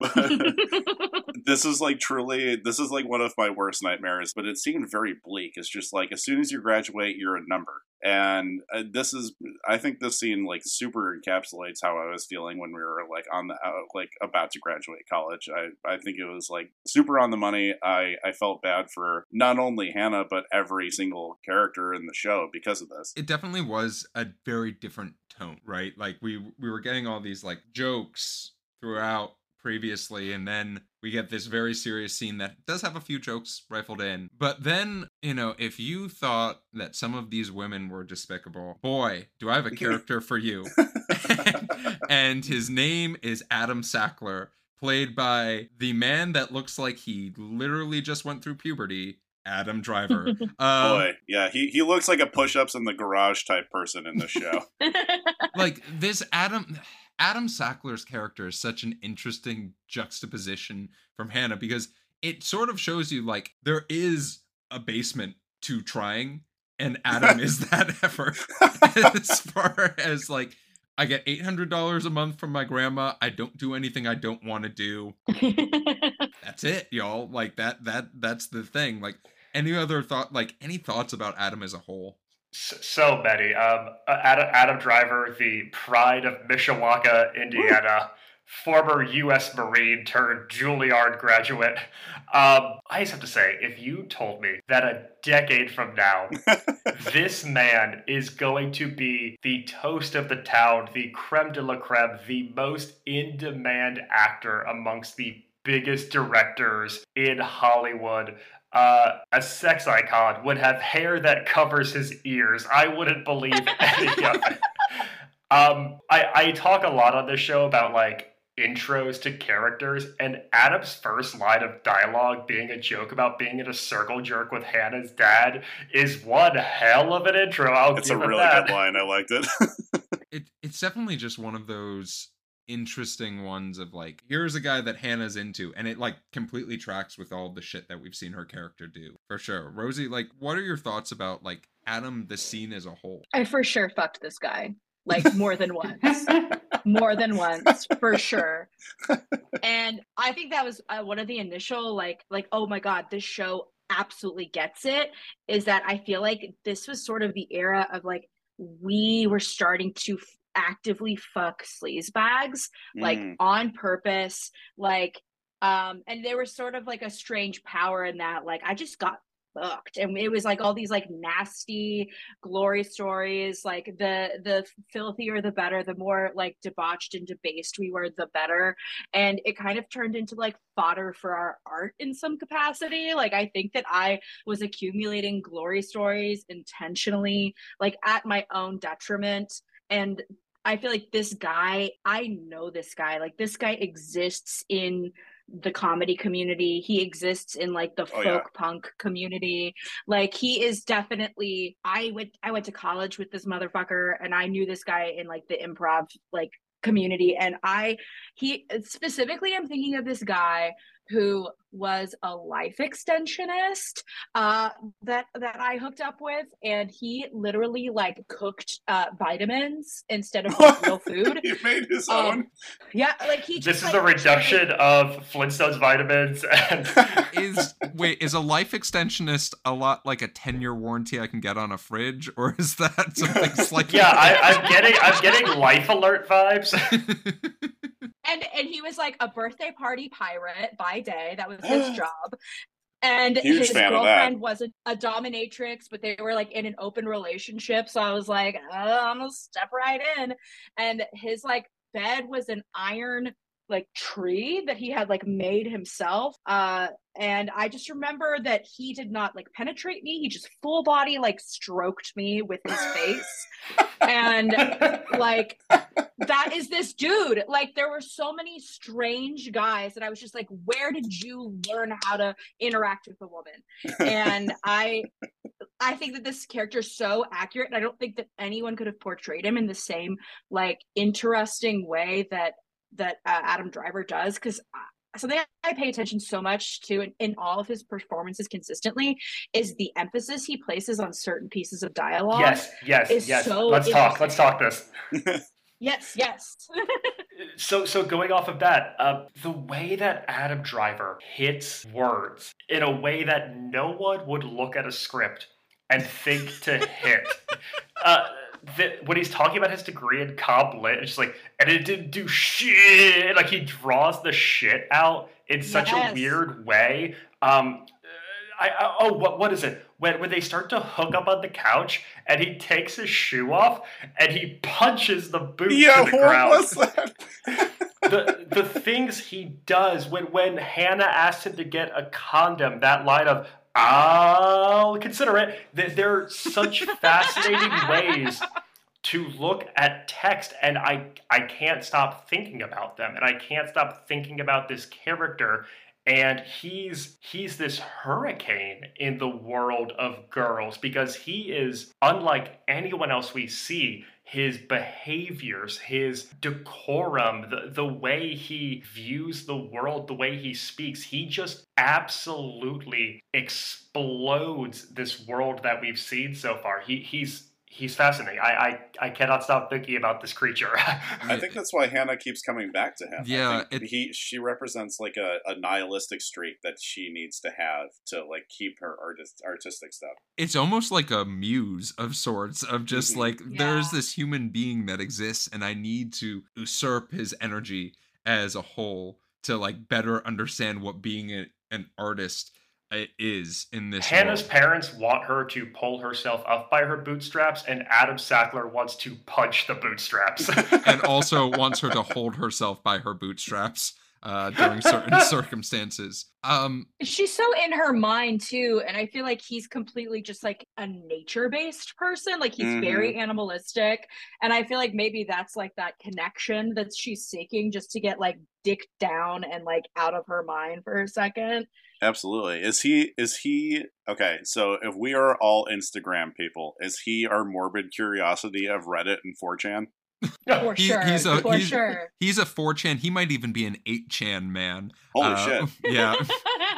this is like truly, this is like one of my worst nightmares, but it seemed very bleak. It's just like as soon as you graduate, you're a number. And uh, this is, I think this scene like super encapsulates how I was feeling when we were like on the, uh, like about to graduate college. I, I think it was like super on the money. I, I felt bad for not only Hannah, but every single character in the show because of this. It definitely was a very different tone, right? Like we we were getting all these like jokes throughout previously and then we get this very serious scene that does have a few jokes rifled in but then you know if you thought that some of these women were despicable boy do i have a character for you and his name is adam sackler played by the man that looks like he literally just went through puberty Adam Driver. Um, Boy, yeah, he, he looks like a push ups in the garage type person in the show. like this Adam Adam Sackler's character is such an interesting juxtaposition from Hannah because it sort of shows you like there is a basement to trying and Adam is that effort as far as like I get $800 a month from my grandma. I don't do anything I don't want to do. That's it, y'all. Like that that that's the thing. Like any other thought like any thoughts about Adam as a whole? So many. Um, Adam, Adam Driver, the pride of Mishawaka, Indiana, former U.S. Marine turned Juilliard graduate. Um, I just have to say, if you told me that a decade from now, this man is going to be the toast of the town, the creme de la creme, the most in demand actor amongst the biggest directors in Hollywood, uh, a sex icon would have hair that covers his ears. I wouldn't believe any of it. Um, I, I talk a lot on this show about like intros to characters, and Adam's first line of dialogue being a joke about being in a circle jerk with Hannah's dad is one hell of an intro. I'll it's a give it really that. good line. I liked it. it it's definitely just one of those interesting ones of like here's a guy that Hannah's into and it like completely tracks with all the shit that we've seen her character do. For sure. Rosey, like what are your thoughts about like Adam the scene as a whole? I for sure fucked this guy like more than once. more than once for sure and i think that was uh, one of the initial like like oh my god this show absolutely gets it is that i feel like this was sort of the era of like we were starting to f- actively fuck sleaze bags like Mm. on purpose like um and there was sort of like a strange power in that like i just got fucked. And it was like all these like nasty glory stories like the the filthier the better the more like debauched and debased we were the better. And it kind of turned into like fodder for our art in some capacity. Like i think that i was accumulating glory stories intentionally like at my own detriment. And i feel like this guy i know this guy like this guy exists in the comedy community he exists in like the Oh, folk yeah. punk community like he is definitely i went i went to college with this motherfucker and i knew this guy in like the improv like community and i he specifically i'm thinking of this guy who was a life extensionist uh that that i hooked up with and he literally like cooked uh vitamins instead of like, real food he made his Um, own. yeah like he This just, is like, a reduction of Flintstones vitamins and Is wait, is a life extensionist a lot like a 10 year warranty I can get on a fridge? Or is that something slightly yeah, I, I'm getting I'm getting life alert vibes. And and he was like a birthday party pirate by day. That was his job. And Huge his fan of that. girlfriend was a, a dominatrix but they were like in an open relationship. So i was like oh, i'm gonna step right in. And his like bed was an iron like tree that he had like made himself uh and i just remember that he did not like penetrate me. He just full body like stroked me with his face. And like that is this dude. Like there were so many strange guys that i was just like where did you learn how to interact with a woman? And i i think that this character is so accurate and i don't think that anyone could have portrayed him in the same like interesting way that that uh, adam driver does because something I pay attention so much to in, in all of his performances consistently is the emphasis he places on certain pieces of dialogue. yes, yes, yes. so Let's talk. Let's talk this. Yes, yes. So, so going off of that, uh, the way that Adam Driver hits words in a way that no one would look at a script and think to hit. Uh, the, when he's talking about his degree in comp lit, it's just like, and it didn't do shit. Like he draws the shit out in such Yes. a weird way. Um, I, I oh what what is it when when they start to hook up on the couch and he takes his shoe off and he punches the boot Yeah, to the what ground was that? the the things he does when when Hannah asked him to get a condom, that line of "I'll consider it." th- There are such fascinating ways to look at text, and I I can't stop thinking about them, and I can't stop thinking about this character and he's he's this hurricane in the world of girls because he is unlike anyone else we see his behaviors, his decorum, the, the way he views the world, the way he speaks, he just absolutely explodes this world that we've seen so far. He he's he's fascinating. I, I I cannot stop thinking about this creature. I think that's why Hannah keeps coming back to him. Yeah, it, he she represents like a, a, nihilistic streak that she needs to have to like keep her artist artistic stuff. It's almost like a muse of sorts of just mm-hmm. like yeah. there's this human being that exists, and I need to usurp his energy as a whole to like better understand what being a, an artist is in this. Hannah's world. parents want her to pull herself up by her bootstraps, and Adam Sackler wants to punch the bootstraps. and also wants her to hold herself by her bootstraps uh, during certain circumstances. Um, She's so in her mind too, and I feel like he's completely just like a nature-based person. Like he's mm-hmm. very animalistic, and I feel like maybe that's like that connection that she's seeking, just to get like dick down and like out of her mind for a second. Absolutely. Is he is he okay, so if we are all Instagram people, is he our morbid curiosity of Reddit and 4chan? For he, sure. He's a, for he's, sure. He's a 4chan. He might even be an 8chan man. Holy uh, shit. Yeah.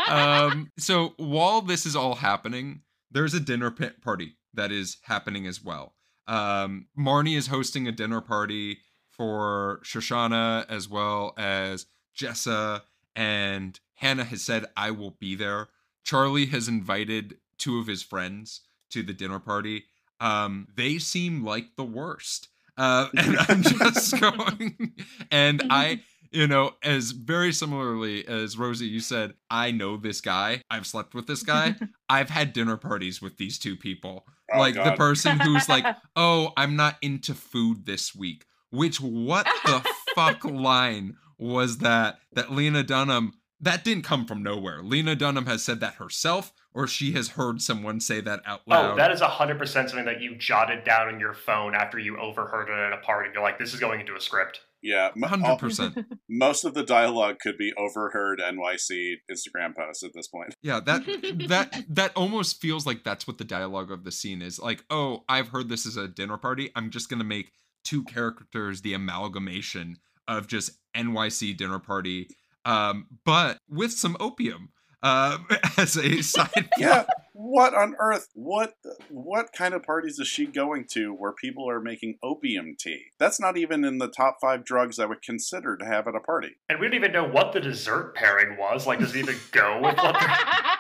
um, so while this is all happening, there's a dinner party that is happening as well. Um, Marnie is hosting a dinner party for Shoshanna as well as Jessa and Hannah has said, I will be there. Charlie has invited two of his friends to the dinner party. Um, they seem like the worst. Uh, and I'm just going, and I, you know, as very similarly as Rosey, you said, I know this guy. I've slept with this guy. I've had dinner parties with these two people. Oh, like God. the person who's like, oh, I'm not into food this week. Which, what the fuck line was that? That Lena Dunham that didn't come from nowhere. Lena Dunham has said that herself, or she has heard someone say that out oh, loud. Oh, that is hundred percent something that you jotted down in your phone after you overheard it at a party. You're like, this is going into a script. Yeah, hundred percent. Most of the dialogue could be overheard NYC Instagram posts at this point. Yeah, that that that almost feels like that's what the dialogue of the scene is. Like, oh, I've heard this is a dinner party. I'm just gonna make two characters the amalgamation of just NYC dinner party um, but with some opium uh, as a side. yeah, what on earth? What what kind of parties is she going to where people are making opium tea? That's not even in the top five drugs I would consider to have at a party. And we don't even know what the dessert pairing was. Like, does it even go with what?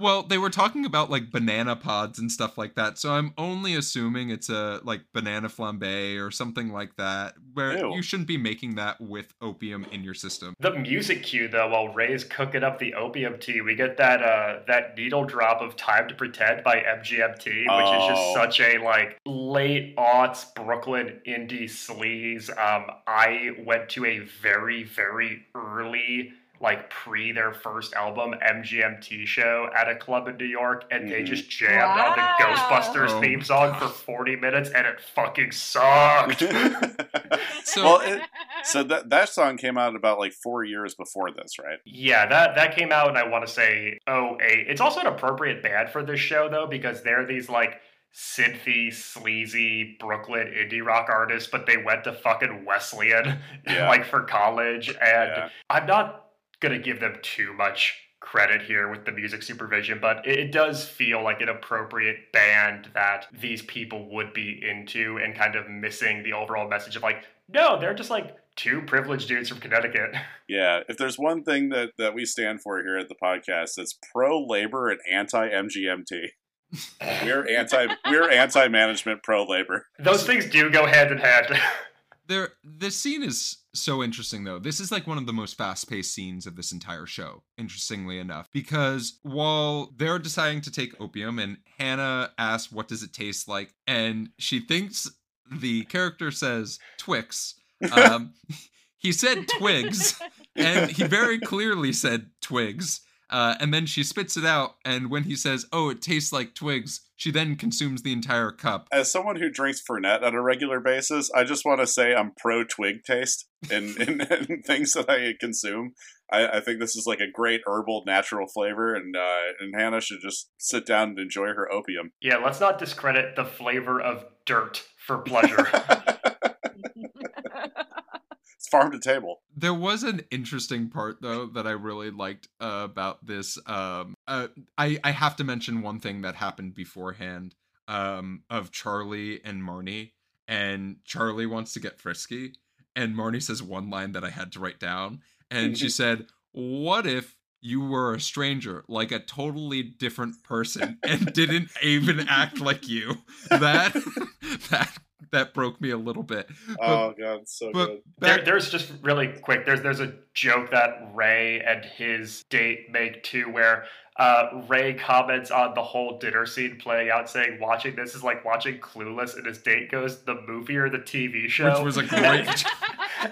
well, they were talking about like banana pods and stuff like that. So I'm only assuming it's a like banana flambe or something like that, where Ew. you shouldn't be making that with opium in your system. The music cue though, while Ray's cooking up the opium tea, we get that uh that needle drop of "Time to Pretend" by MGMT, which oh. is just oh. such a like late aughts Brooklyn indie sleaze. Um, I went to a very very early like pre their first album MGMT show at a club in New York and mm-hmm. they just jammed wow. on the Ghostbusters oh. theme song for 40 minutes and it fucking sucked. so well, it, so that that song came out about like 4 years before this, right? Yeah, that that came out and I want to say oh eight. It's also an appropriate band for this show though because they're these like synthy, sleazy Brooklyn indie rock artists, but they went to fucking Wesleyan yeah. like for college. And yeah. I'm not going to give them too much credit here with the music supervision, but it does feel like an appropriate band that these people would be into and kind of missing the overall message of like, no, they're just like two privileged dudes from Connecticut. Yeah, if there's one thing that, that we stand for here at the podcast, it's pro labor and anti MGMT. we're anti we're anti management, pro labor. Those things do go hand in hand. there this scene is so interesting though. This is like one of the most fast-paced scenes of this entire show interestingly enough because while they're deciding to take opium and hannah asks what does it taste like? and she thinks the character says twix. Um, he said twigs and he very clearly said twigs Uh, and then she spits it out, and when he says, "Oh, it tastes like twigs," she then consumes the entire cup. As someone who drinks Fernet on a regular basis, I just want to say I'm pro twig taste in, in, in things that I consume. I, I, think this is like a great herbal, natural flavor, and uh, and Hannah should just sit down and enjoy her opium. Yeah, let's not discredit the flavor of dirt for pleasure. farm to table. There was an interesting part though that I really liked uh, about this. Um, uh, I I have to mention one thing that happened beforehand um, of Charlie and Marnie, and Charlie wants to get frisky, and Marnie says one line that I had to write down, and she said, "What if?" You were a stranger, like a totally different person, and didn't even act like you. That that that broke me a little bit. But, oh god, so good. There, there's just really quick. There's there's a joke that Ray and his date make too, where uh, Ray comments on the whole dinner scene playing out, saying, "Watching this is like watching Clueless," and his date goes, "The movie or the TV show?" Which was a great.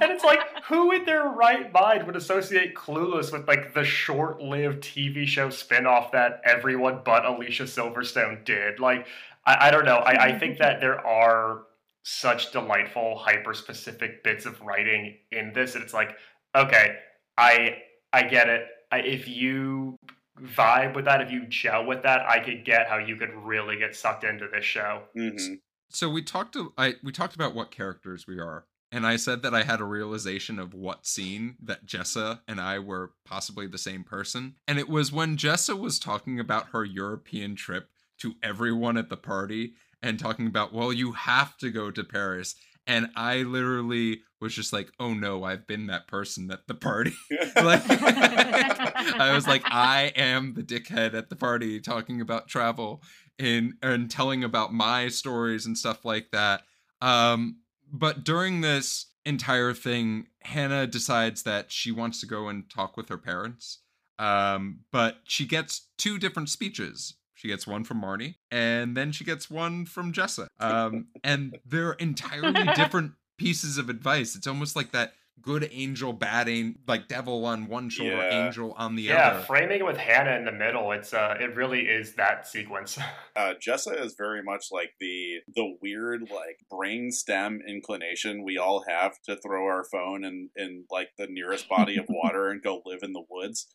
and it's like, who in their right mind would associate Clueless with like the short-lived TV show spinoff that everyone but Alicia Silverstone did? Like, I, I don't know. I, I think that there are such delightful hyper specific bits of writing in this and it's like okay i i get it I, if you vibe with that if you gel with that i could get how you could really get sucked into this show mm-hmm. so we talked to i we talked about what characters we are and i said that i had a realization of what scene that jessa and i were possibly the same person and it was when jessa was talking about her european trip to everyone at the party and talking about, well, you have to go to Paris. And I literally was just like, oh no, I've been that person at the party. like, I was like, I am the dickhead at the party talking about travel in and telling about my stories and stuff like that. Um, but during this entire thing, Hannah decides that she wants to go and talk with her parents. Um, but she gets two different speeches she gets one from Marnie, and then she gets one from Jessa. Um, and they're entirely different pieces of advice. It's almost like that good angel, bad angel, like devil on one shoulder, yeah. angel on the yeah, other. Yeah, framing it with Hannah in the middle, it's uh, it really is that sequence. uh, Jessa is very much like the the weird like brain stem inclination we all have to throw our phone in in like the nearest body of water and go live in the woods.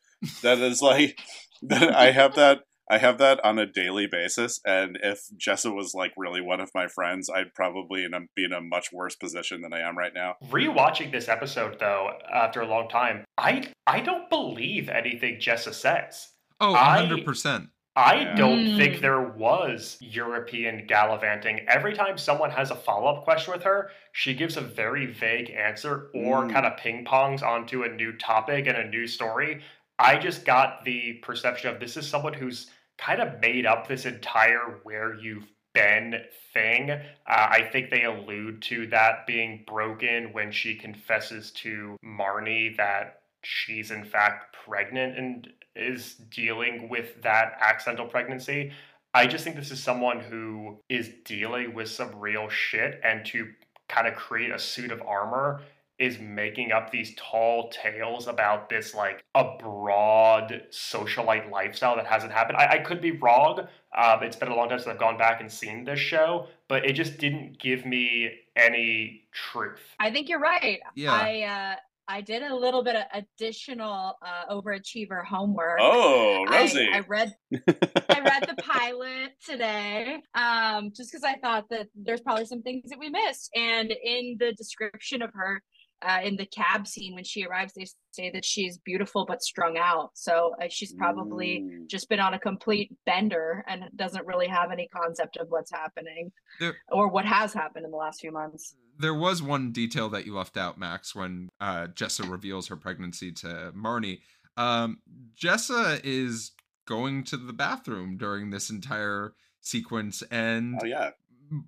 That is like that I have that I have that on a daily basis, and if Jessa was like really one of my friends, I'd probably in a, be in a much worse position than I am right now. Rewatching this episode though, after a long time, I I don't believe anything Jessa says. Oh, hundred percent. I yeah. don't mm. think there was European gallivanting. Every time someone has a follow up question with her, she gives a very vague answer or mm. kind of ping pongs onto a new topic and a new story. I just got the perception of this is someone who's kind of made up this entire where you've been thing. Uh, I think they allude to that being broken when she confesses to Marnie that she's in fact pregnant and is dealing with that accidental pregnancy. I just think this is someone who is dealing with some real shit and to kind of create a suit of armor is making up these tall tales about this like a broad socialite lifestyle that hasn't happened. I, I could be wrong. Um, it's been a long time since I've gone back and seen this show, but it just didn't give me any truth. I think you're right. Yeah. I uh, I did a little bit of additional uh, overachiever homework. Oh, Rosey! I, I read I read the pilot today, um, just because I thought that there's probably some things that we missed, and in the description of her uh, in the cab scene when she arrives they say that she's beautiful but strung out so uh, she's probably mm. just been on a complete bender and doesn't really have any concept of what's happening there, or what has happened in the last few months there was one detail that you left out max when uh, jessa reveals her pregnancy to marnie um, jessa is going to the bathroom during this entire sequence and oh yeah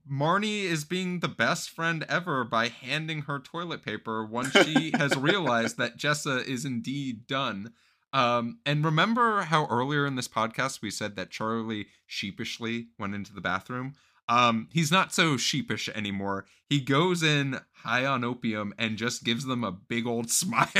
Marnie is being the best friend ever by handing her toilet paper once she has realized that Jessa is indeed done. Um, and remember how earlier in this podcast we said that Charlie sheepishly went into the bathroom? Um, he's not so sheepish anymore. He goes in high on opium and just gives them a big old smile.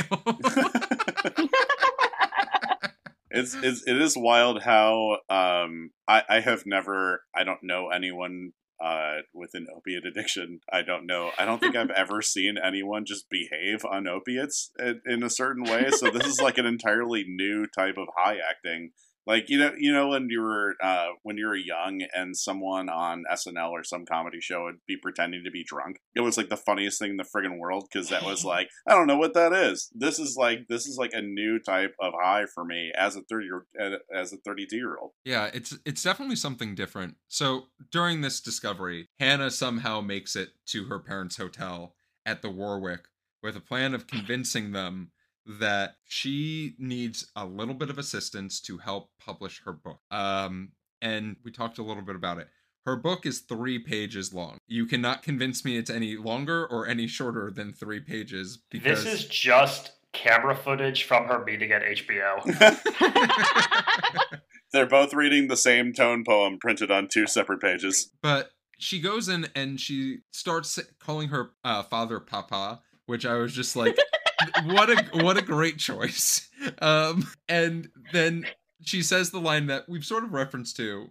it's, it's it is wild how um I I have never I don't know anyone uh, with an opiate addiction. I don't know. I don't think I've ever seen anyone just behave on opiates in, in, a certain way. So this is like an entirely new type of high acting like you know, you know when you were uh, when you were young and someone on SNL or some comedy show would be pretending to be drunk. It was like the funniest thing in the friggin' world because that was like I don't know what that is. This is like this is like a new type of high for me as a thirty year as a thirty two year old. Yeah, it's it's definitely something different. So during this discovery, Hannah somehow makes it to her parents' hotel at the Warwick with a plan of convincing them that she needs a little bit of assistance to help publish her book. Um, and we talked a little bit about it. Her book is three pages long. You cannot convince me it's any longer or any shorter than three pages. Because... This is just camera footage from her meeting at HBO. They're both reading the same tone poem printed on two separate pages. But she goes in and she starts calling her uh, father Papa, which I was just like, what a what a great choice. Um, and then she says the line that we've sort of referenced to.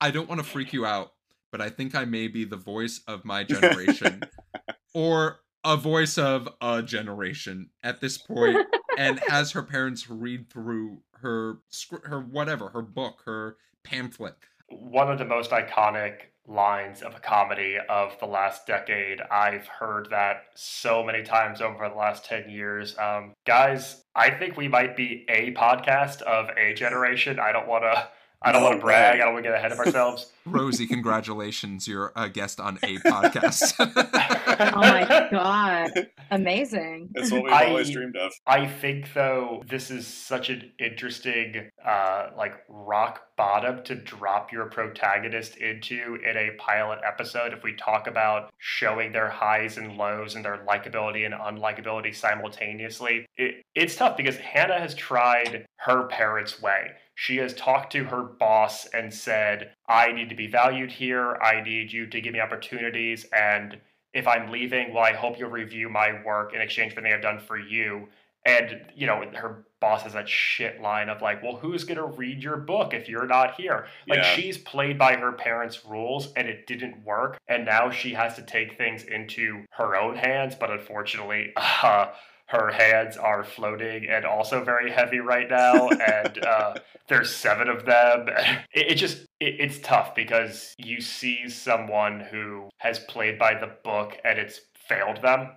I don't want to freak you out, but I think I may be the voice of my generation, or a voice of a generation at this point, and has her parents read through her her whatever her book, her pamphlet. One of the most iconic lines of a comedy of the last decade. I've heard that so many times over the last 10 years. Um, guys, I think we might be a podcast of a generation. I don't want to. I don't no, want to brag. Right. I don't want to get ahead of ourselves. Rosey, congratulations. You're a guest on a podcast. oh my God. Amazing. It's what we've I, always dreamed of. I think, though, this is such an interesting, uh, like, rock bottom to drop your protagonist into in a pilot episode if we talk about showing their highs and lows and their likability and unlikability simultaneously. It, it's tough because Hannah has tried her parents' way. She has talked to her boss and said, I need to be valued here. I need you to give me opportunities. And if I'm leaving, well, I hope you'll review my work in exchange for anything I've done for you. And, you know, her boss has that shit line of like, well, who's going to read your book if you're not here? Like, yeah. she's played by her parents' rules and it didn't work. And now she has to take things into her own hands. But unfortunately, uh, her hands are floating and also very heavy right now and uh, there's seven of them it, it just it, it's tough because you see someone who has played by the book and it's failed them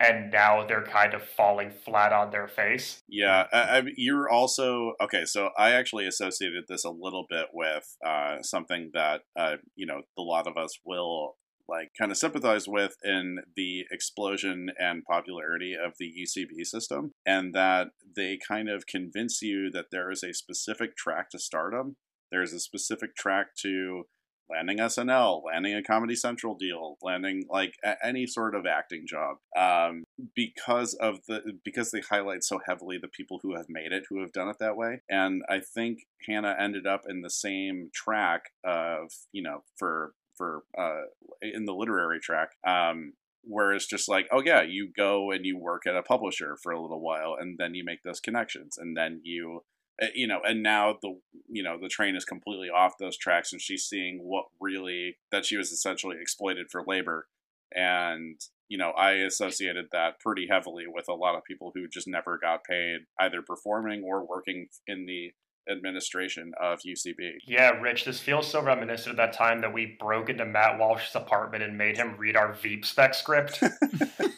and now they're kind of falling flat on their face. Yeah, I, I, you're also okay. So I actually associated this a little bit with uh, something that uh, you know a lot of us will like kind of sympathize with in the explosion and popularity of the UCB system, and that they kind of convince you that there is a specific track to stardom. There's a specific track to landing SNL, landing a Comedy Central deal, landing like any sort of acting job, um, because of the because they highlight so heavily the people who have made it, who have done it that way. And I think Hannah ended up in the same track of you know for for uh, in the literary track. Um, where it's just like, oh yeah, you go and you work at a publisher for a little while, and then you make those connections, and then you, eh, you know, and now the you know the train is completely off those tracks, and she's seeing what really that she was essentially exploited for labor, and you know I associated that pretty heavily with a lot of people who just never got paid either performing or working in the administration of UCB. Yeah, Rich, this feels so reminiscent of that time that we broke into Matt Walsh's apartment and made him read our Veep spec script.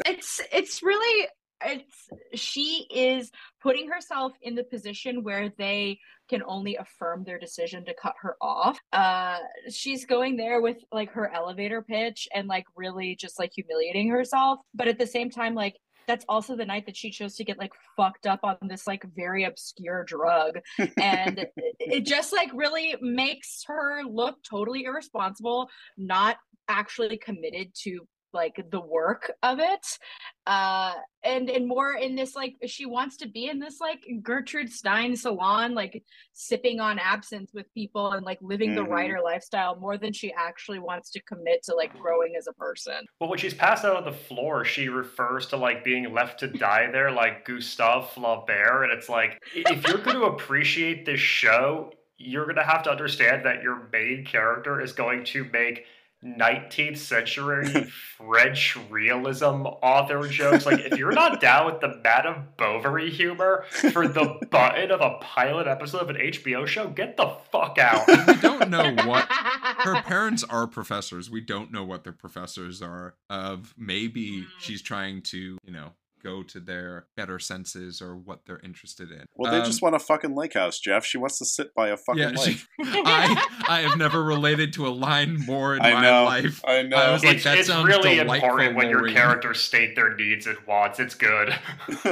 it's it's really it's she is putting herself in the position where they can only affirm their decision to cut her off. Uh she's going there with like her elevator pitch and like really just like humiliating herself, but at the same time like that's also the night that she chose to get like fucked up on this like very obscure drug. And it just like really makes her look totally irresponsible not actually committed to like the work of it uh and and more in this like she wants to be in this like gertrude stein salon like sipping on absinthe with people and like living mm-hmm. the writer lifestyle more than she actually wants to commit to like growing as a person well when she's passed out on the floor she refers to like being left to die there like gustave flaubert and it's like if you're going to appreciate this show you're going to have to understand that your main character is going to make 19th century French realism author jokes. Like, if you're not down with the Madame Bovary humor for the button of a pilot episode of an HBO show, get the fuck out. we don't know what her parents are professors. We don't know what their professors are of. Maybe mm. she's trying to, you know, go to their better senses or what they're interested in. Well, they um, just want a fucking lake house, Geoff. She wants to sit by a fucking yeah, lake. She, I I have never related to a line more in I my know, life. I know. I was like, it's, that it's sounds really important when your characters state their needs and wants. It's good.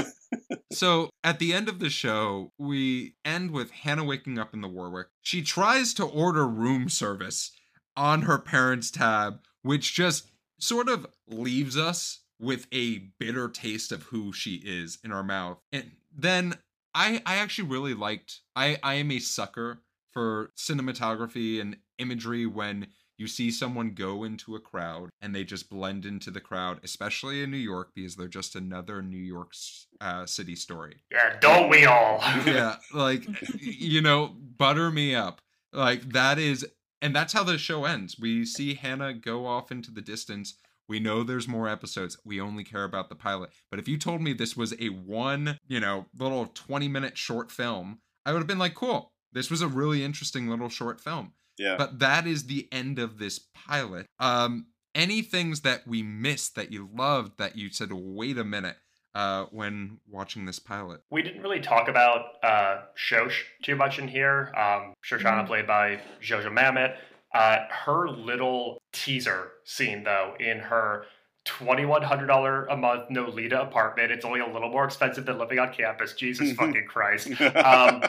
so at the end of the show, we end with Hannah waking up in the Warwick. She tries to order room service on her parents' tab, which just sort of leaves us with a bitter taste of who she is in our mouth. And then I I actually really liked I I am a sucker for cinematography and imagery when you see someone go into a crowd and they just blend into the crowd, especially in New York because they're just another New York uh, city story. Yeah, don't we all? yeah, like you know, butter me up. Like that is and that's how the show ends. We see Hannah go off into the distance we know there's more episodes. We only care about the pilot. But if you told me this was a one, you know, little 20 minute short film, I would have been like, cool. This was a really interesting little short film. Yeah. But that is the end of this pilot. Um, any things that we missed that you loved that you said, wait a minute, uh, when watching this pilot? We didn't really talk about uh, Shosh too much in here. Um, Shoshanna, mm-hmm. played by Jojo Mamet. Uh, her little teaser scene, though, in her $2,100 a month Nolita apartment. It's only a little more expensive than living on campus. Jesus fucking Christ. Um,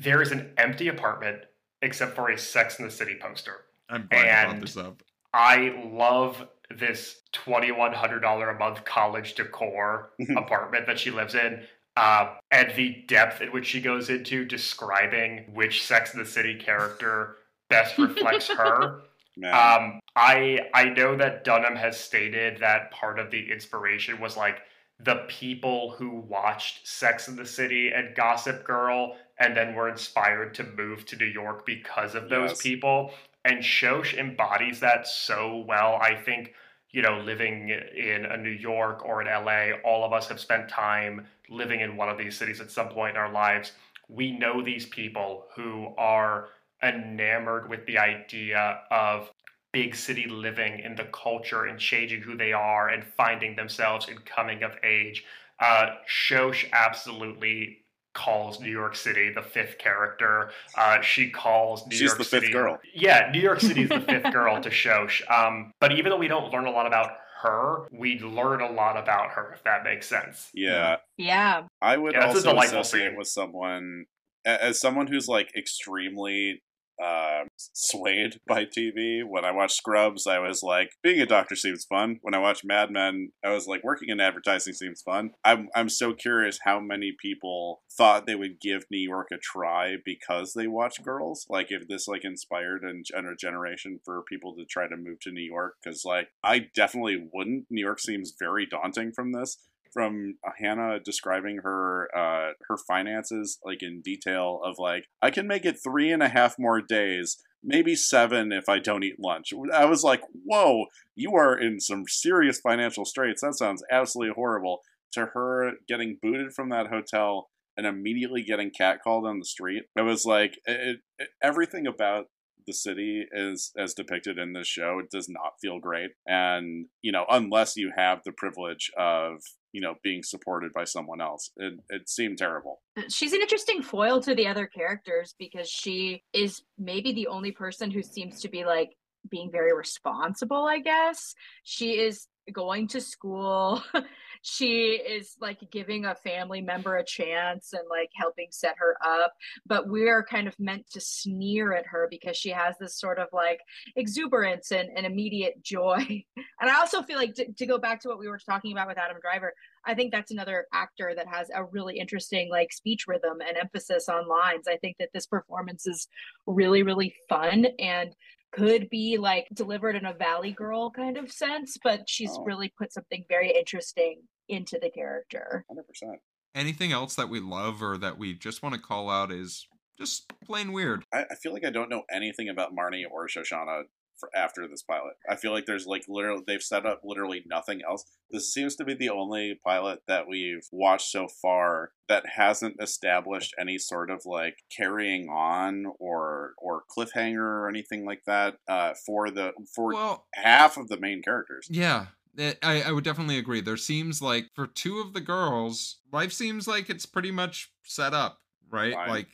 there is an empty apartment except for a Sex in the City poster. I'm glad and brought this up. I love this $2,100 a month college decor apartment that she lives in. Uh, and the depth in which she goes into describing which Sex in the City character best reflects her. um, I I know that Dunham has stated that part of the inspiration was like the people who watched Sex in the City and Gossip Girl and then were inspired to move to New York because of those yes. people. And Shosh embodies that so well. I think, you know, living in a New York or in LA, all of us have spent time living in one of these cities at some point in our lives. We know these people who are enamored with the idea of big city living in the culture and changing who they are and finding themselves in coming of age. Uh, Shosh absolutely calls New York City the fifth character. Uh, she calls New She's York the City. fifth girl. Yeah, New York City is the fifth girl to Shosh. Um, but even though we don't learn a lot about her, we learn a lot about her, if that makes sense. Yeah. Yeah. I would yeah, also associate scene. with someone as someone who's like extremely uh, swayed by TV. When I watched Scrubs, I was like, being a doctor seems fun. When I watched Mad Men, I was like, working in advertising seems fun. I'm I'm so curious how many people thought they would give New York a try because they watch Girls. Like if this like inspired a generation for people to try to move to New York, because like I definitely wouldn't. New York seems very daunting from this from Hannah describing her uh, her finances like in detail of like I can make it three and a half more days, maybe seven if I don't eat lunch. I was like, whoa, you are in some serious financial straits. That sounds absolutely horrible. To her getting booted from that hotel and immediately getting catcalled on the street, it was like it, it, everything about the city is as depicted in this show it does not feel great. And you know unless you have the privilege of you know being supported by someone else it, it seemed terrible. She's an interesting foil to the other characters because she is maybe the only person who seems to be like being very responsible i guess. She is going to school she is like giving a family member a chance and like helping set her up but we're kind of meant to sneer at her because she has this sort of like exuberance and, and immediate joy and i also feel like to, to go back to what we were talking about with adam driver i think that's another actor that has a really interesting like speech rhythm and emphasis on lines i think that this performance is really really fun and could be like delivered in a valley girl kind of sense but she's oh. really put something very interesting into the character 100% anything else that we love or that we just want to call out is just plain weird I, I feel like i don't know anything about marnie or shoshanna for after this pilot. I feel like there's like literally they've set up literally nothing else. This seems to be the only pilot that we've watched so far that hasn't established any sort of like carrying on or or cliffhanger or anything like that uh, for the for well, half of the main characters. Yeah, I, I would definitely agree. There seems like for two of the girls, life seems like it's pretty much set up, right? Fine. Like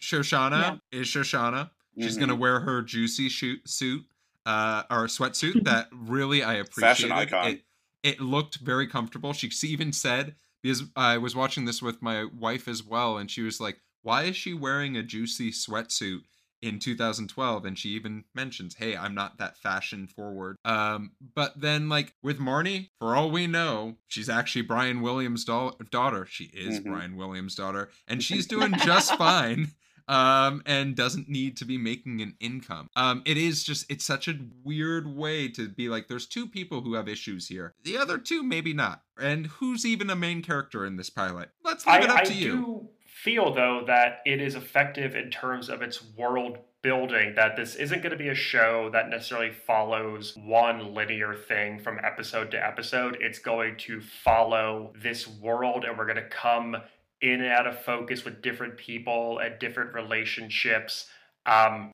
Shoshanna yeah. is Shoshanna. She's mm-hmm. gonna wear her juicy shoot suit uh, or sweatsuit that really I appreciate. Fashion icon. It, it looked very comfortable. She even said because I was watching this with my wife as well, and she was like, "Why is she wearing a juicy sweatsuit?" In 2012 and she even mentions hey i'm not that fashion forward um but then like with marnie for all we know she's actually brian williams' do- daughter she is mm-hmm. brian williams' daughter and she's doing just fine um, and doesn't need to be making an income. Um, it is just it's such a weird way to be like there's two people who have issues here. The other two maybe not. And who's even a main character in this pilot? Let's leave I, it up I to you. Feel though that it is effective in terms of its world building that this isn't going to be a show that necessarily follows one linear thing from episode to episode it's going to follow this world and we're going to come in and out of focus with different people and different relationships. Um,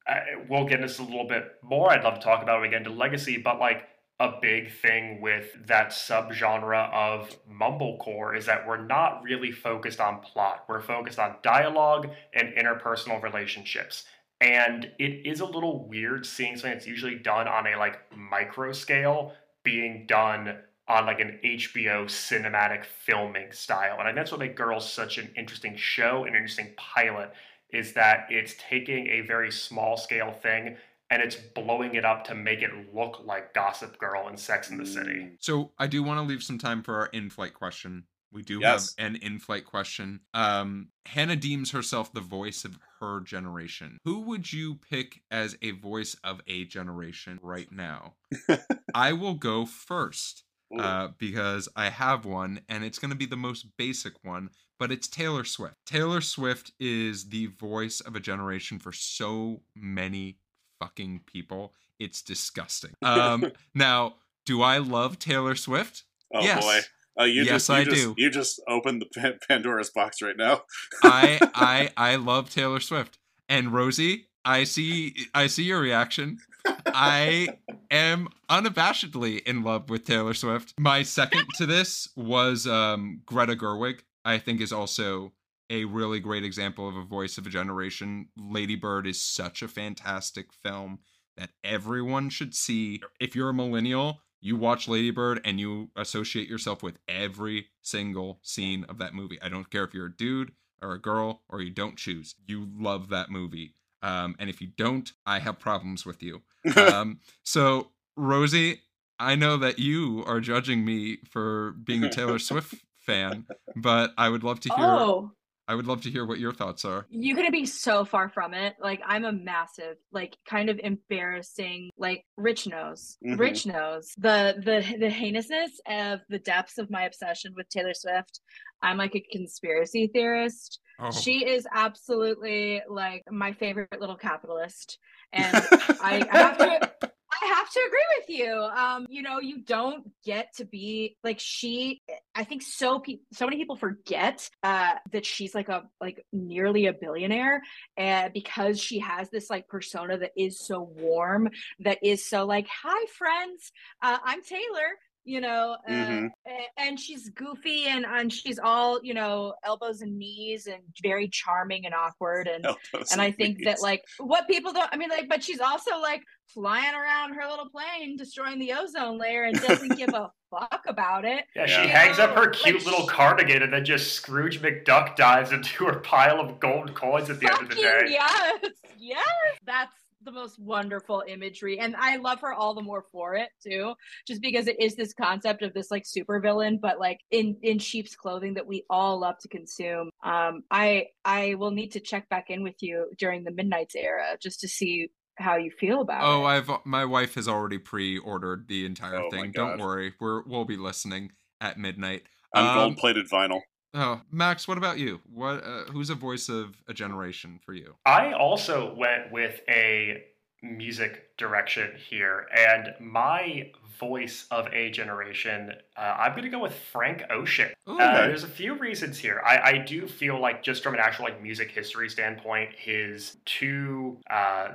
we'll get into this a little bit more. I'd love to talk about it again to legacy, but like a big thing with that subgenre of mumblecore is that we're not really focused on plot. We're focused on dialogue and interpersonal relationships. And it is a little weird seeing something that's usually done on a like micro scale being done on like an HBO cinematic filming style. And I think that's what makes Girls such an interesting show, an interesting pilot, is that it's taking a very small scale thing and it's blowing it up to make it look like Gossip Girl and Sex in the City. Mm. So I do want to leave some time for our in-flight question. We do yes. have an in-flight question. Um, Hannah deems herself the voice of her generation. Who would you pick as a voice of a generation right now? I will go first uh, because I have one and it's going to be the most basic one, but it's Taylor Swift. Taylor Swift is the voice of a generation for so many fucking people. It's disgusting. Um, now, do I love Taylor Swift? Oh yes. boy. Uh, you yes, just, you I just, do. You just opened the Pandora's box right now. I I I love Taylor Swift. And Rosey, I see I see your reaction. I am unabashedly in love with Taylor Swift. My second to this was um, Greta Gerwig. I think is also a really great example of a voice of a generation. Lady Bird is such a fantastic film that everyone should see. If you're a millennial, you watch Lady Bird and you associate yourself with every single scene of that movie. I don't care if you're a dude or a girl or you don't choose. You love that movie. Um, and if you don't, I have problems with you. um, so, Rosey, I know that you are judging me for being a Taylor Swift fan, but I would love to hear. Oh. I would love to hear what your thoughts are. You're gonna be so far from it. Like I'm a massive, like kind of embarrassing. Like Rich knows, mm-hmm. Rich knows the the the heinousness of the depths of my obsession with Taylor Swift. I'm like a conspiracy theorist. Oh. She is absolutely like my favorite little capitalist. And I, I have to I have to agree with you. Um, you know, you don't get to be like she. I think so. Pe- so many people forget uh, that she's like a like nearly a billionaire, and because she has this like persona that is so warm, that is so like, "Hi, friends, uh, I'm Taylor you know, uh, Mhm. a- and she's goofy and and she's all you know elbows and knees and very charming and awkward and Elbows and I think that like what people don't I mean like but she's also like flying around her little plane destroying the ozone layer and doesn't give a fuck about it. Yeah, Yeah. she hangs up her Like, cute little sh- cardigan and then just Scrooge McDuck dives into her pile of gold coins at the end of the day. yes, yes. That's the most wonderful imagery, and I love her all the more for it too. Just because it is this concept of this like super villain but like in in sheep's clothing that we all love to consume. Um, I I will need to check back in with you during the Midnight's era just to see how you feel about Oh, it. I've my wife has already pre-ordered the entire Oh thing. Don't worry, we're we'll be listening at midnight. on Um, gold plated vinyl. Oh, Max, what about you? What uh, who's a voice of a generation for you? I also went with a music direction here, and my voice of a generation, uh, I'm going to go with Frank Ocean. Ooh. Uh, there's a few reasons here. I, I do feel like, just from an actual like music history standpoint, his two uh,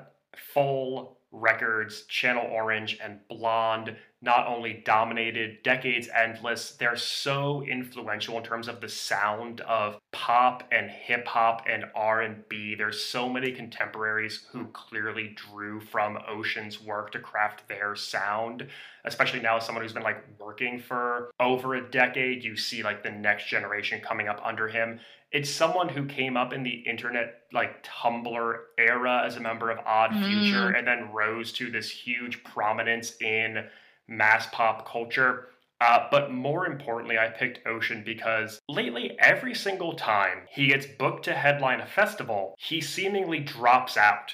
full records, Channel Orange and Blonde, not only dominated decades endless, they're so influential in terms of the sound of pop and hip hop and R&B. There's so many contemporaries who clearly drew from Ocean's work to craft their sound, especially now as someone who's been like working for over a decade, you see like the next generation coming up under him it's someone who came up in the internet like Tumblr era as a member of Odd Mm. Future and then rose to this huge prominence in mass pop culture. Uh, but more importantly, I picked Ocean because lately, every single time he gets booked to headline a festival, he seemingly drops out.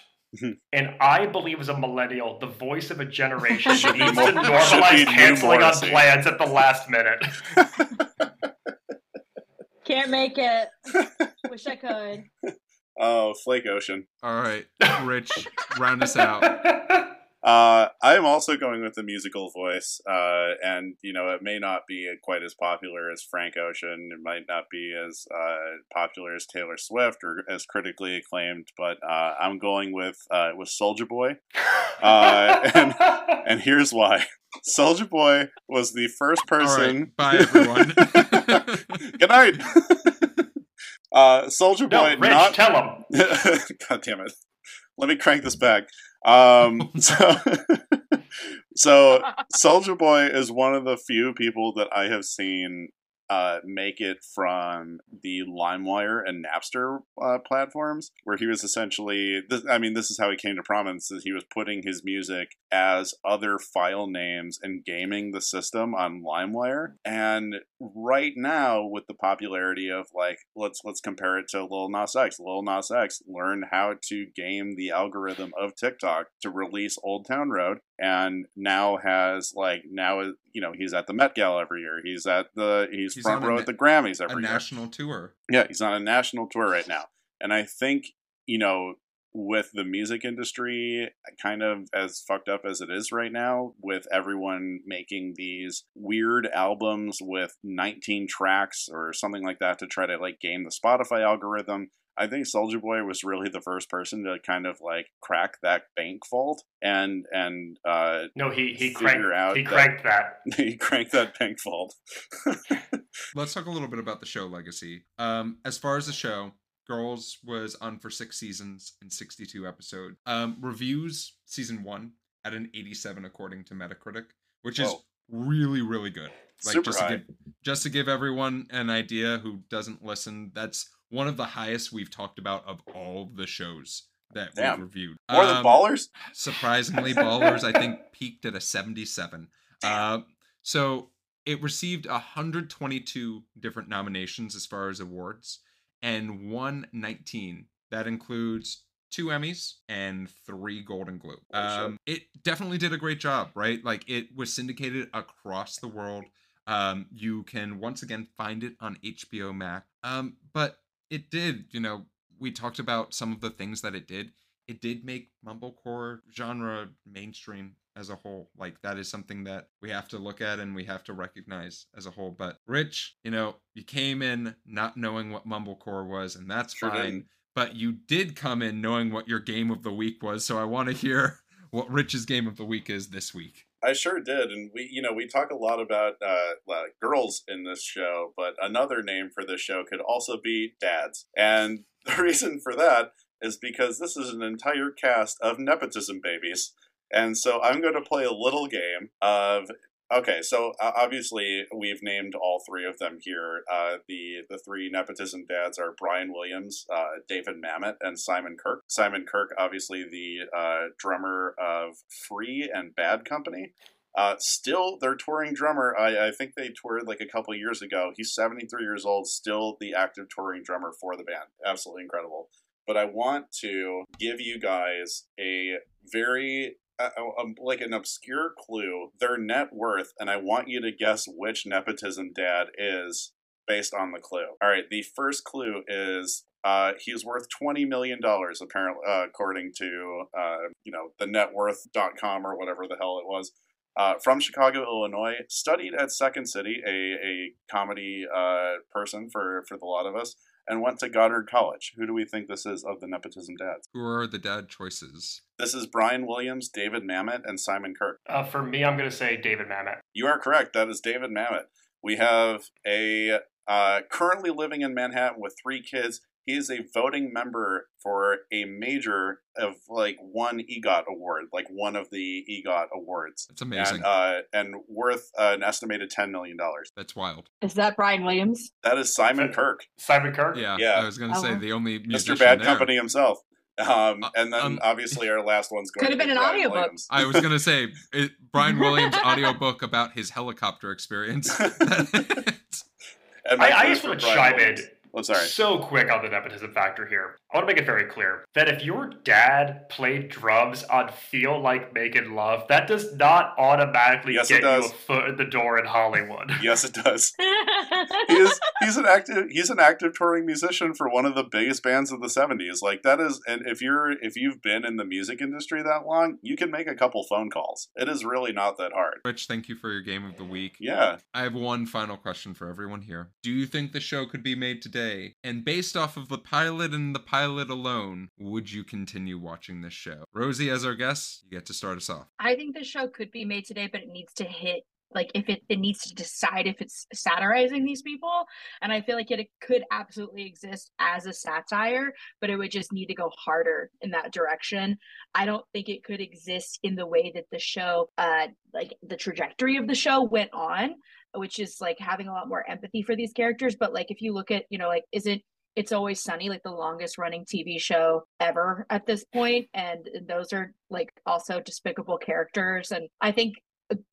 and I believe, as a millennial, the voice of a generation Should be needs more- to normalize canceling on plans at the last minute. Can't make it. Wish I could. Oh, Flake Ocean. All right, Rich, round us out. Uh, I am also going with the musical voice, uh, and you know it may not be quite as popular as Frank Ocean. It might not be as uh, popular as Taylor Swift or as critically acclaimed, but uh, I'm going with uh, with Soulja Boy, Uh, and- and here's why: Soulja Boy was the first person. right, bye everyone. Good night. uh, Soulja no, Boy, Rich, not tell him. God damn it. Let me crank this back. Um, so, so Soulja Boy is one of the few people that I have seen uh, make it from the LimeWire and Napster uh, platforms, where he was essentially, this, I mean, this is how he came to prominence, is he was putting his music as other file names and gaming the system on LimeWire. And right now, with the popularity of like, let's let's compare it to Lil Nas X. Lil Nas X learned how to game the algorithm of TikTok to release Old Town Road, and now has like now you know he's at the Met Gala every year. He's at the he's, He's front on a row at the Grammys a every year. national tour. Yeah, he's on a national tour right now. And I think, you know, with the music industry kind of as fucked up as it is right now, with everyone making these weird albums with 19 tracks or something like that to try to like game the Spotify algorithm, I think Soulja Boy was really the first person to kind of like crack that bank vault and and uh No, he he cranked out he that- cranked that. he cranked that bank vault. Let's talk a little bit about the show legacy. Um, as far as the show, Girls was on for six seasons and 62 episodes. Um, reviews season one at an 87 according to Metacritic, which is Whoa. really really good. Like Super just high. to give just to give everyone an idea who doesn't listen, that's one of the highest we've talked about of all the shows that Damn. we've reviewed. More than Um, ballers? surprisingly ballers i think peaked at a 77 uh, so it received 122 different nominations as far as awards and won 19 that includes two emmys and three golden globe. Um, it definitely did a great job right? Like it was syndicated across the world. Um, you can once again find it on hbo max. Um, but it did you know we talked about some of the things that it did. It did make mumblecore genre mainstream as a whole. Like that is something that we have to look at and we have to recognize as a whole. But Rich, you know, you came in not knowing what mumblecore was, and that's Sure fine. didn't. But you did come in knowing what your game of the week was. So I want to hear what Rich's game of the week is this week. I sure did, and we, you know, we talk a lot about uh, like girls in this show, but another name for this show could also be dads, and the reason for that is because this is an entire cast of nepotism babies, and so I'm going to play a little game of Okay, so obviously we've named all three of them here. Uh, the the three nepotism dads are Brian Williams, uh, David Mamet, and Simon Kirke. Simon Kirke, obviously the uh, drummer of Free and Bad Company. Uh, still, their touring drummer. I, I think they toured like a couple years ago. He's 73 years old, still the active touring drummer for the band. Absolutely incredible. But I want to give you guys a very a, a, like an obscure clue, their net worth, and I want you to guess which nepotism dad is based on the clue. All right, the first clue is uh, he's worth twenty million dollars, apparently, uh, according to uh, you know the networth.com or whatever the hell it was. Uh, from Chicago, Illinois, studied at Second City, a, a comedy uh, person for, for the lot of us, and went to Goddard College. Who do we think this is of the nepotism dads? Who are the dad choices? This is Brian Williams, David Mamet, and Simon Kirke. Uh, for me, I'm going to say David Mamet. You are correct. That is David Mamet. We have a uh, currently living in Manhattan with three kids. He is a voting member for a major of like one EGOT award, like one of the EGOT awards. That's amazing. And, uh, and worth uh, an estimated $10 million. That's wild. Is that Brian Williams? That is Simon Kirke. Simon Kirke. Yeah. Yeah. I was going to Oh, say wow. the only musician Mr. Bad there. Company himself. Um, Uh, and then um, obviously our last one's going Could to have been be an Brian audiobook. Williams. I was going to say it, Brian Williams' audiobook about his helicopter experience. And I, I just for want to Brian chime in Williams- Oh, sorry. so quick on the nepotism factor here. I want to make it very clear that if your dad played drums on Feel Like Making Love, that does not automatically Yes, it get you does. a foot in the door in Hollywood. Yes, it does. he is he's an active he's an active touring musician for one of the biggest bands of the 70s like that is and if you're if you've been in the music industry that long you can make a couple phone calls it is really not that hard Rich, thank you for your game of the week. yeah I have one final question for everyone here. Do you think the show could be made today? And based off of the pilot and the pilot alone, would you continue watching this show? Rosey, as our guest, you get to start us off. I think the show could be made today, but it needs to hit like if it, it needs to decide if it's satirizing these people. And I feel like it, it could absolutely exist as a satire, but it would just need to go harder in that direction. I don't think it could exist in the way that the show uh like the trajectory of the show went on, which is like having a lot more empathy for these characters. But like if you look at, you know, like is it it's always sunny like the longest running tv show ever at this point and those are like also despicable characters and i think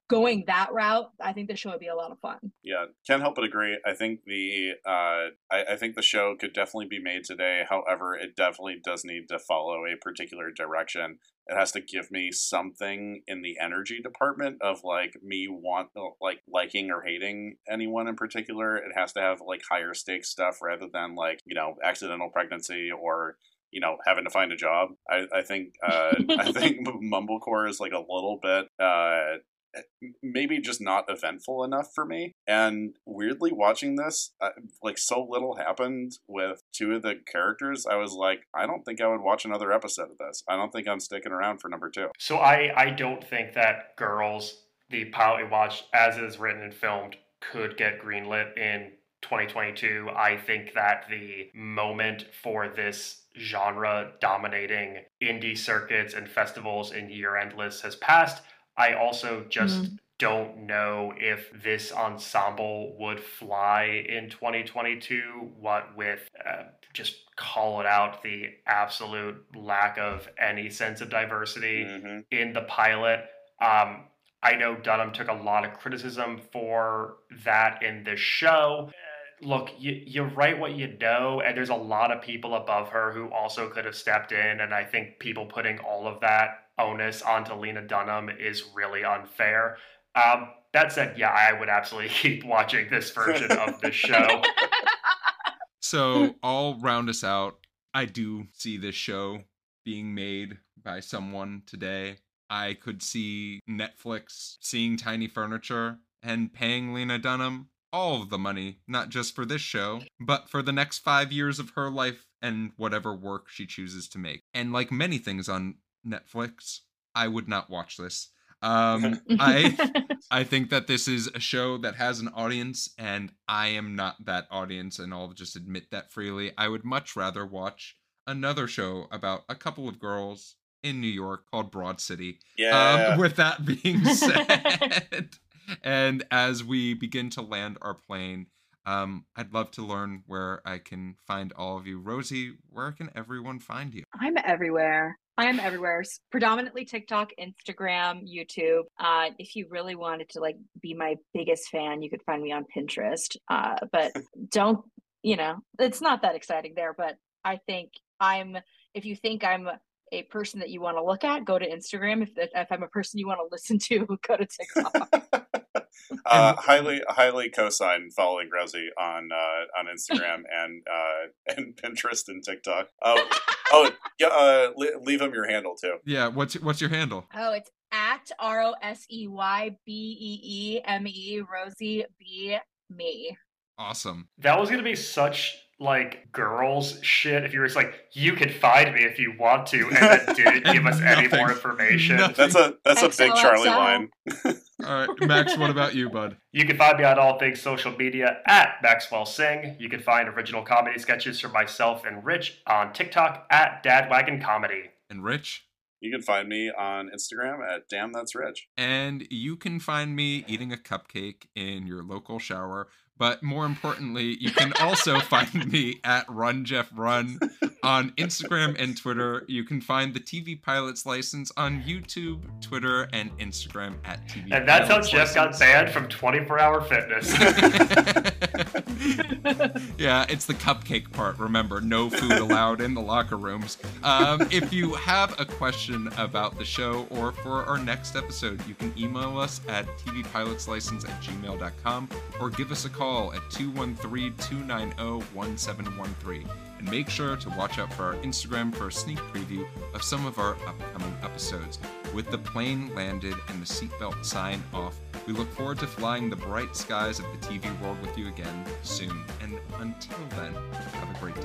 going that route i think the show would be a lot of fun. Yeah can't help but agree. I think the uh I, I think the show could definitely be made today. However it definitely does need to follow a particular direction. It has to give me something in the energy department of like me want like liking or hating anyone in particular. It has to have like higher stakes stuff rather than like you know accidental pregnancy or you know having to find a job. I, I think uh i think mumblecore is like a little bit uh maybe just not eventful enough for me. And weirdly, watching this, uh, like so little happened with two of the characters. I was like, I don't think I would watch another episode of this. I don't think I'm sticking around for number two. So I, I don't think that Girls, the pilot we watched as it is written and filmed, could get greenlit in 2022. I think that the moment for this genre dominating indie circuits and festivals and year end lists has passed. I also just Mhm. don't know if this ensemble would fly in 2022. What with uh, just call it out the absolute lack of any sense of diversity hmm in the pilot. Um, I know Dunham took a lot of criticism for that in the show. Uh, Look, you, you write what you know, and there's a lot of people above her who also could have stepped in. And I think people putting all of that onus onto Lena Dunham is really unfair. Um, that said, yeah, I would absolutely keep watching this version of the show. So I'll round us out. I do see this show being made by someone today. I could see Netflix seeing Tiny Furniture and paying Lena Dunham all of the money, not just for this show, but for the next five years of her life and whatever work she chooses to make. And like many things on Netflix, I would not watch this. Um, I I think that this is a show that has an audience, and I am not that audience, and I'll just admit that freely. I would much rather watch another show about a couple of girls in New York called Broad City. Yeah. Um, with that being said, and as we begin to land our plane, um, I'd love to learn where I can find all of you. Rosey, where can everyone find you? I'm everywhere. I am everywhere. Predominantly TikTok, Instagram, YouTube. Uh, if you really wanted to like be my biggest fan, you could find me on Pinterest. Uh, but don't, you know, it's not that exciting there. But I think I'm. If you think I'm a person that you want to look at, go to Instagram. If if I'm a person you want to listen to, go to TikTok. uh, And- highly, highly cosign following Rosey on uh, on Instagram and uh, and Pinterest and TikTok. Oh, oh, yeah. Uh, leave him your handle too. Yeah, what's what's your handle? oh, it's at R O S E Y B E E M E Rosey B me. Awesome. That was gonna be such like girls shit if you were just like, you can find me if you want to, and then didn't give us any more information. Nothing. That's a that's a big Charlie line. All right, Max, what about you, bud? You can find me on all things social media at Maxwell Sing. You can find original comedy sketches from myself and Rich on TikTok at Dadwagon Comedy. And Rich? You can find me on Instagram at damn that's rich. And you can find me eating a cupcake in your local shower. But more importantly, you can also find me at Run Geoff Run on Instagram and Twitter. You can find the TV Pilots license on YouTube, Twitter, and Instagram at TV. And that's how Pilots Geoff got License. banned from 24 Hour Fitness. yeah, it's the cupcake part. Remember, no food allowed in the locker rooms. Um, if you have a question about the show or for our next episode, you can email us at tvpilotslicense at gmail.com or give us a call at 213 290 1713. And make sure to watch out for our Instagram for a sneak preview of some of our upcoming episodes. With the plane landed and the seatbelt sign off, we look forward to flying the bright skies of the TV world with you again soon. And until then, have a great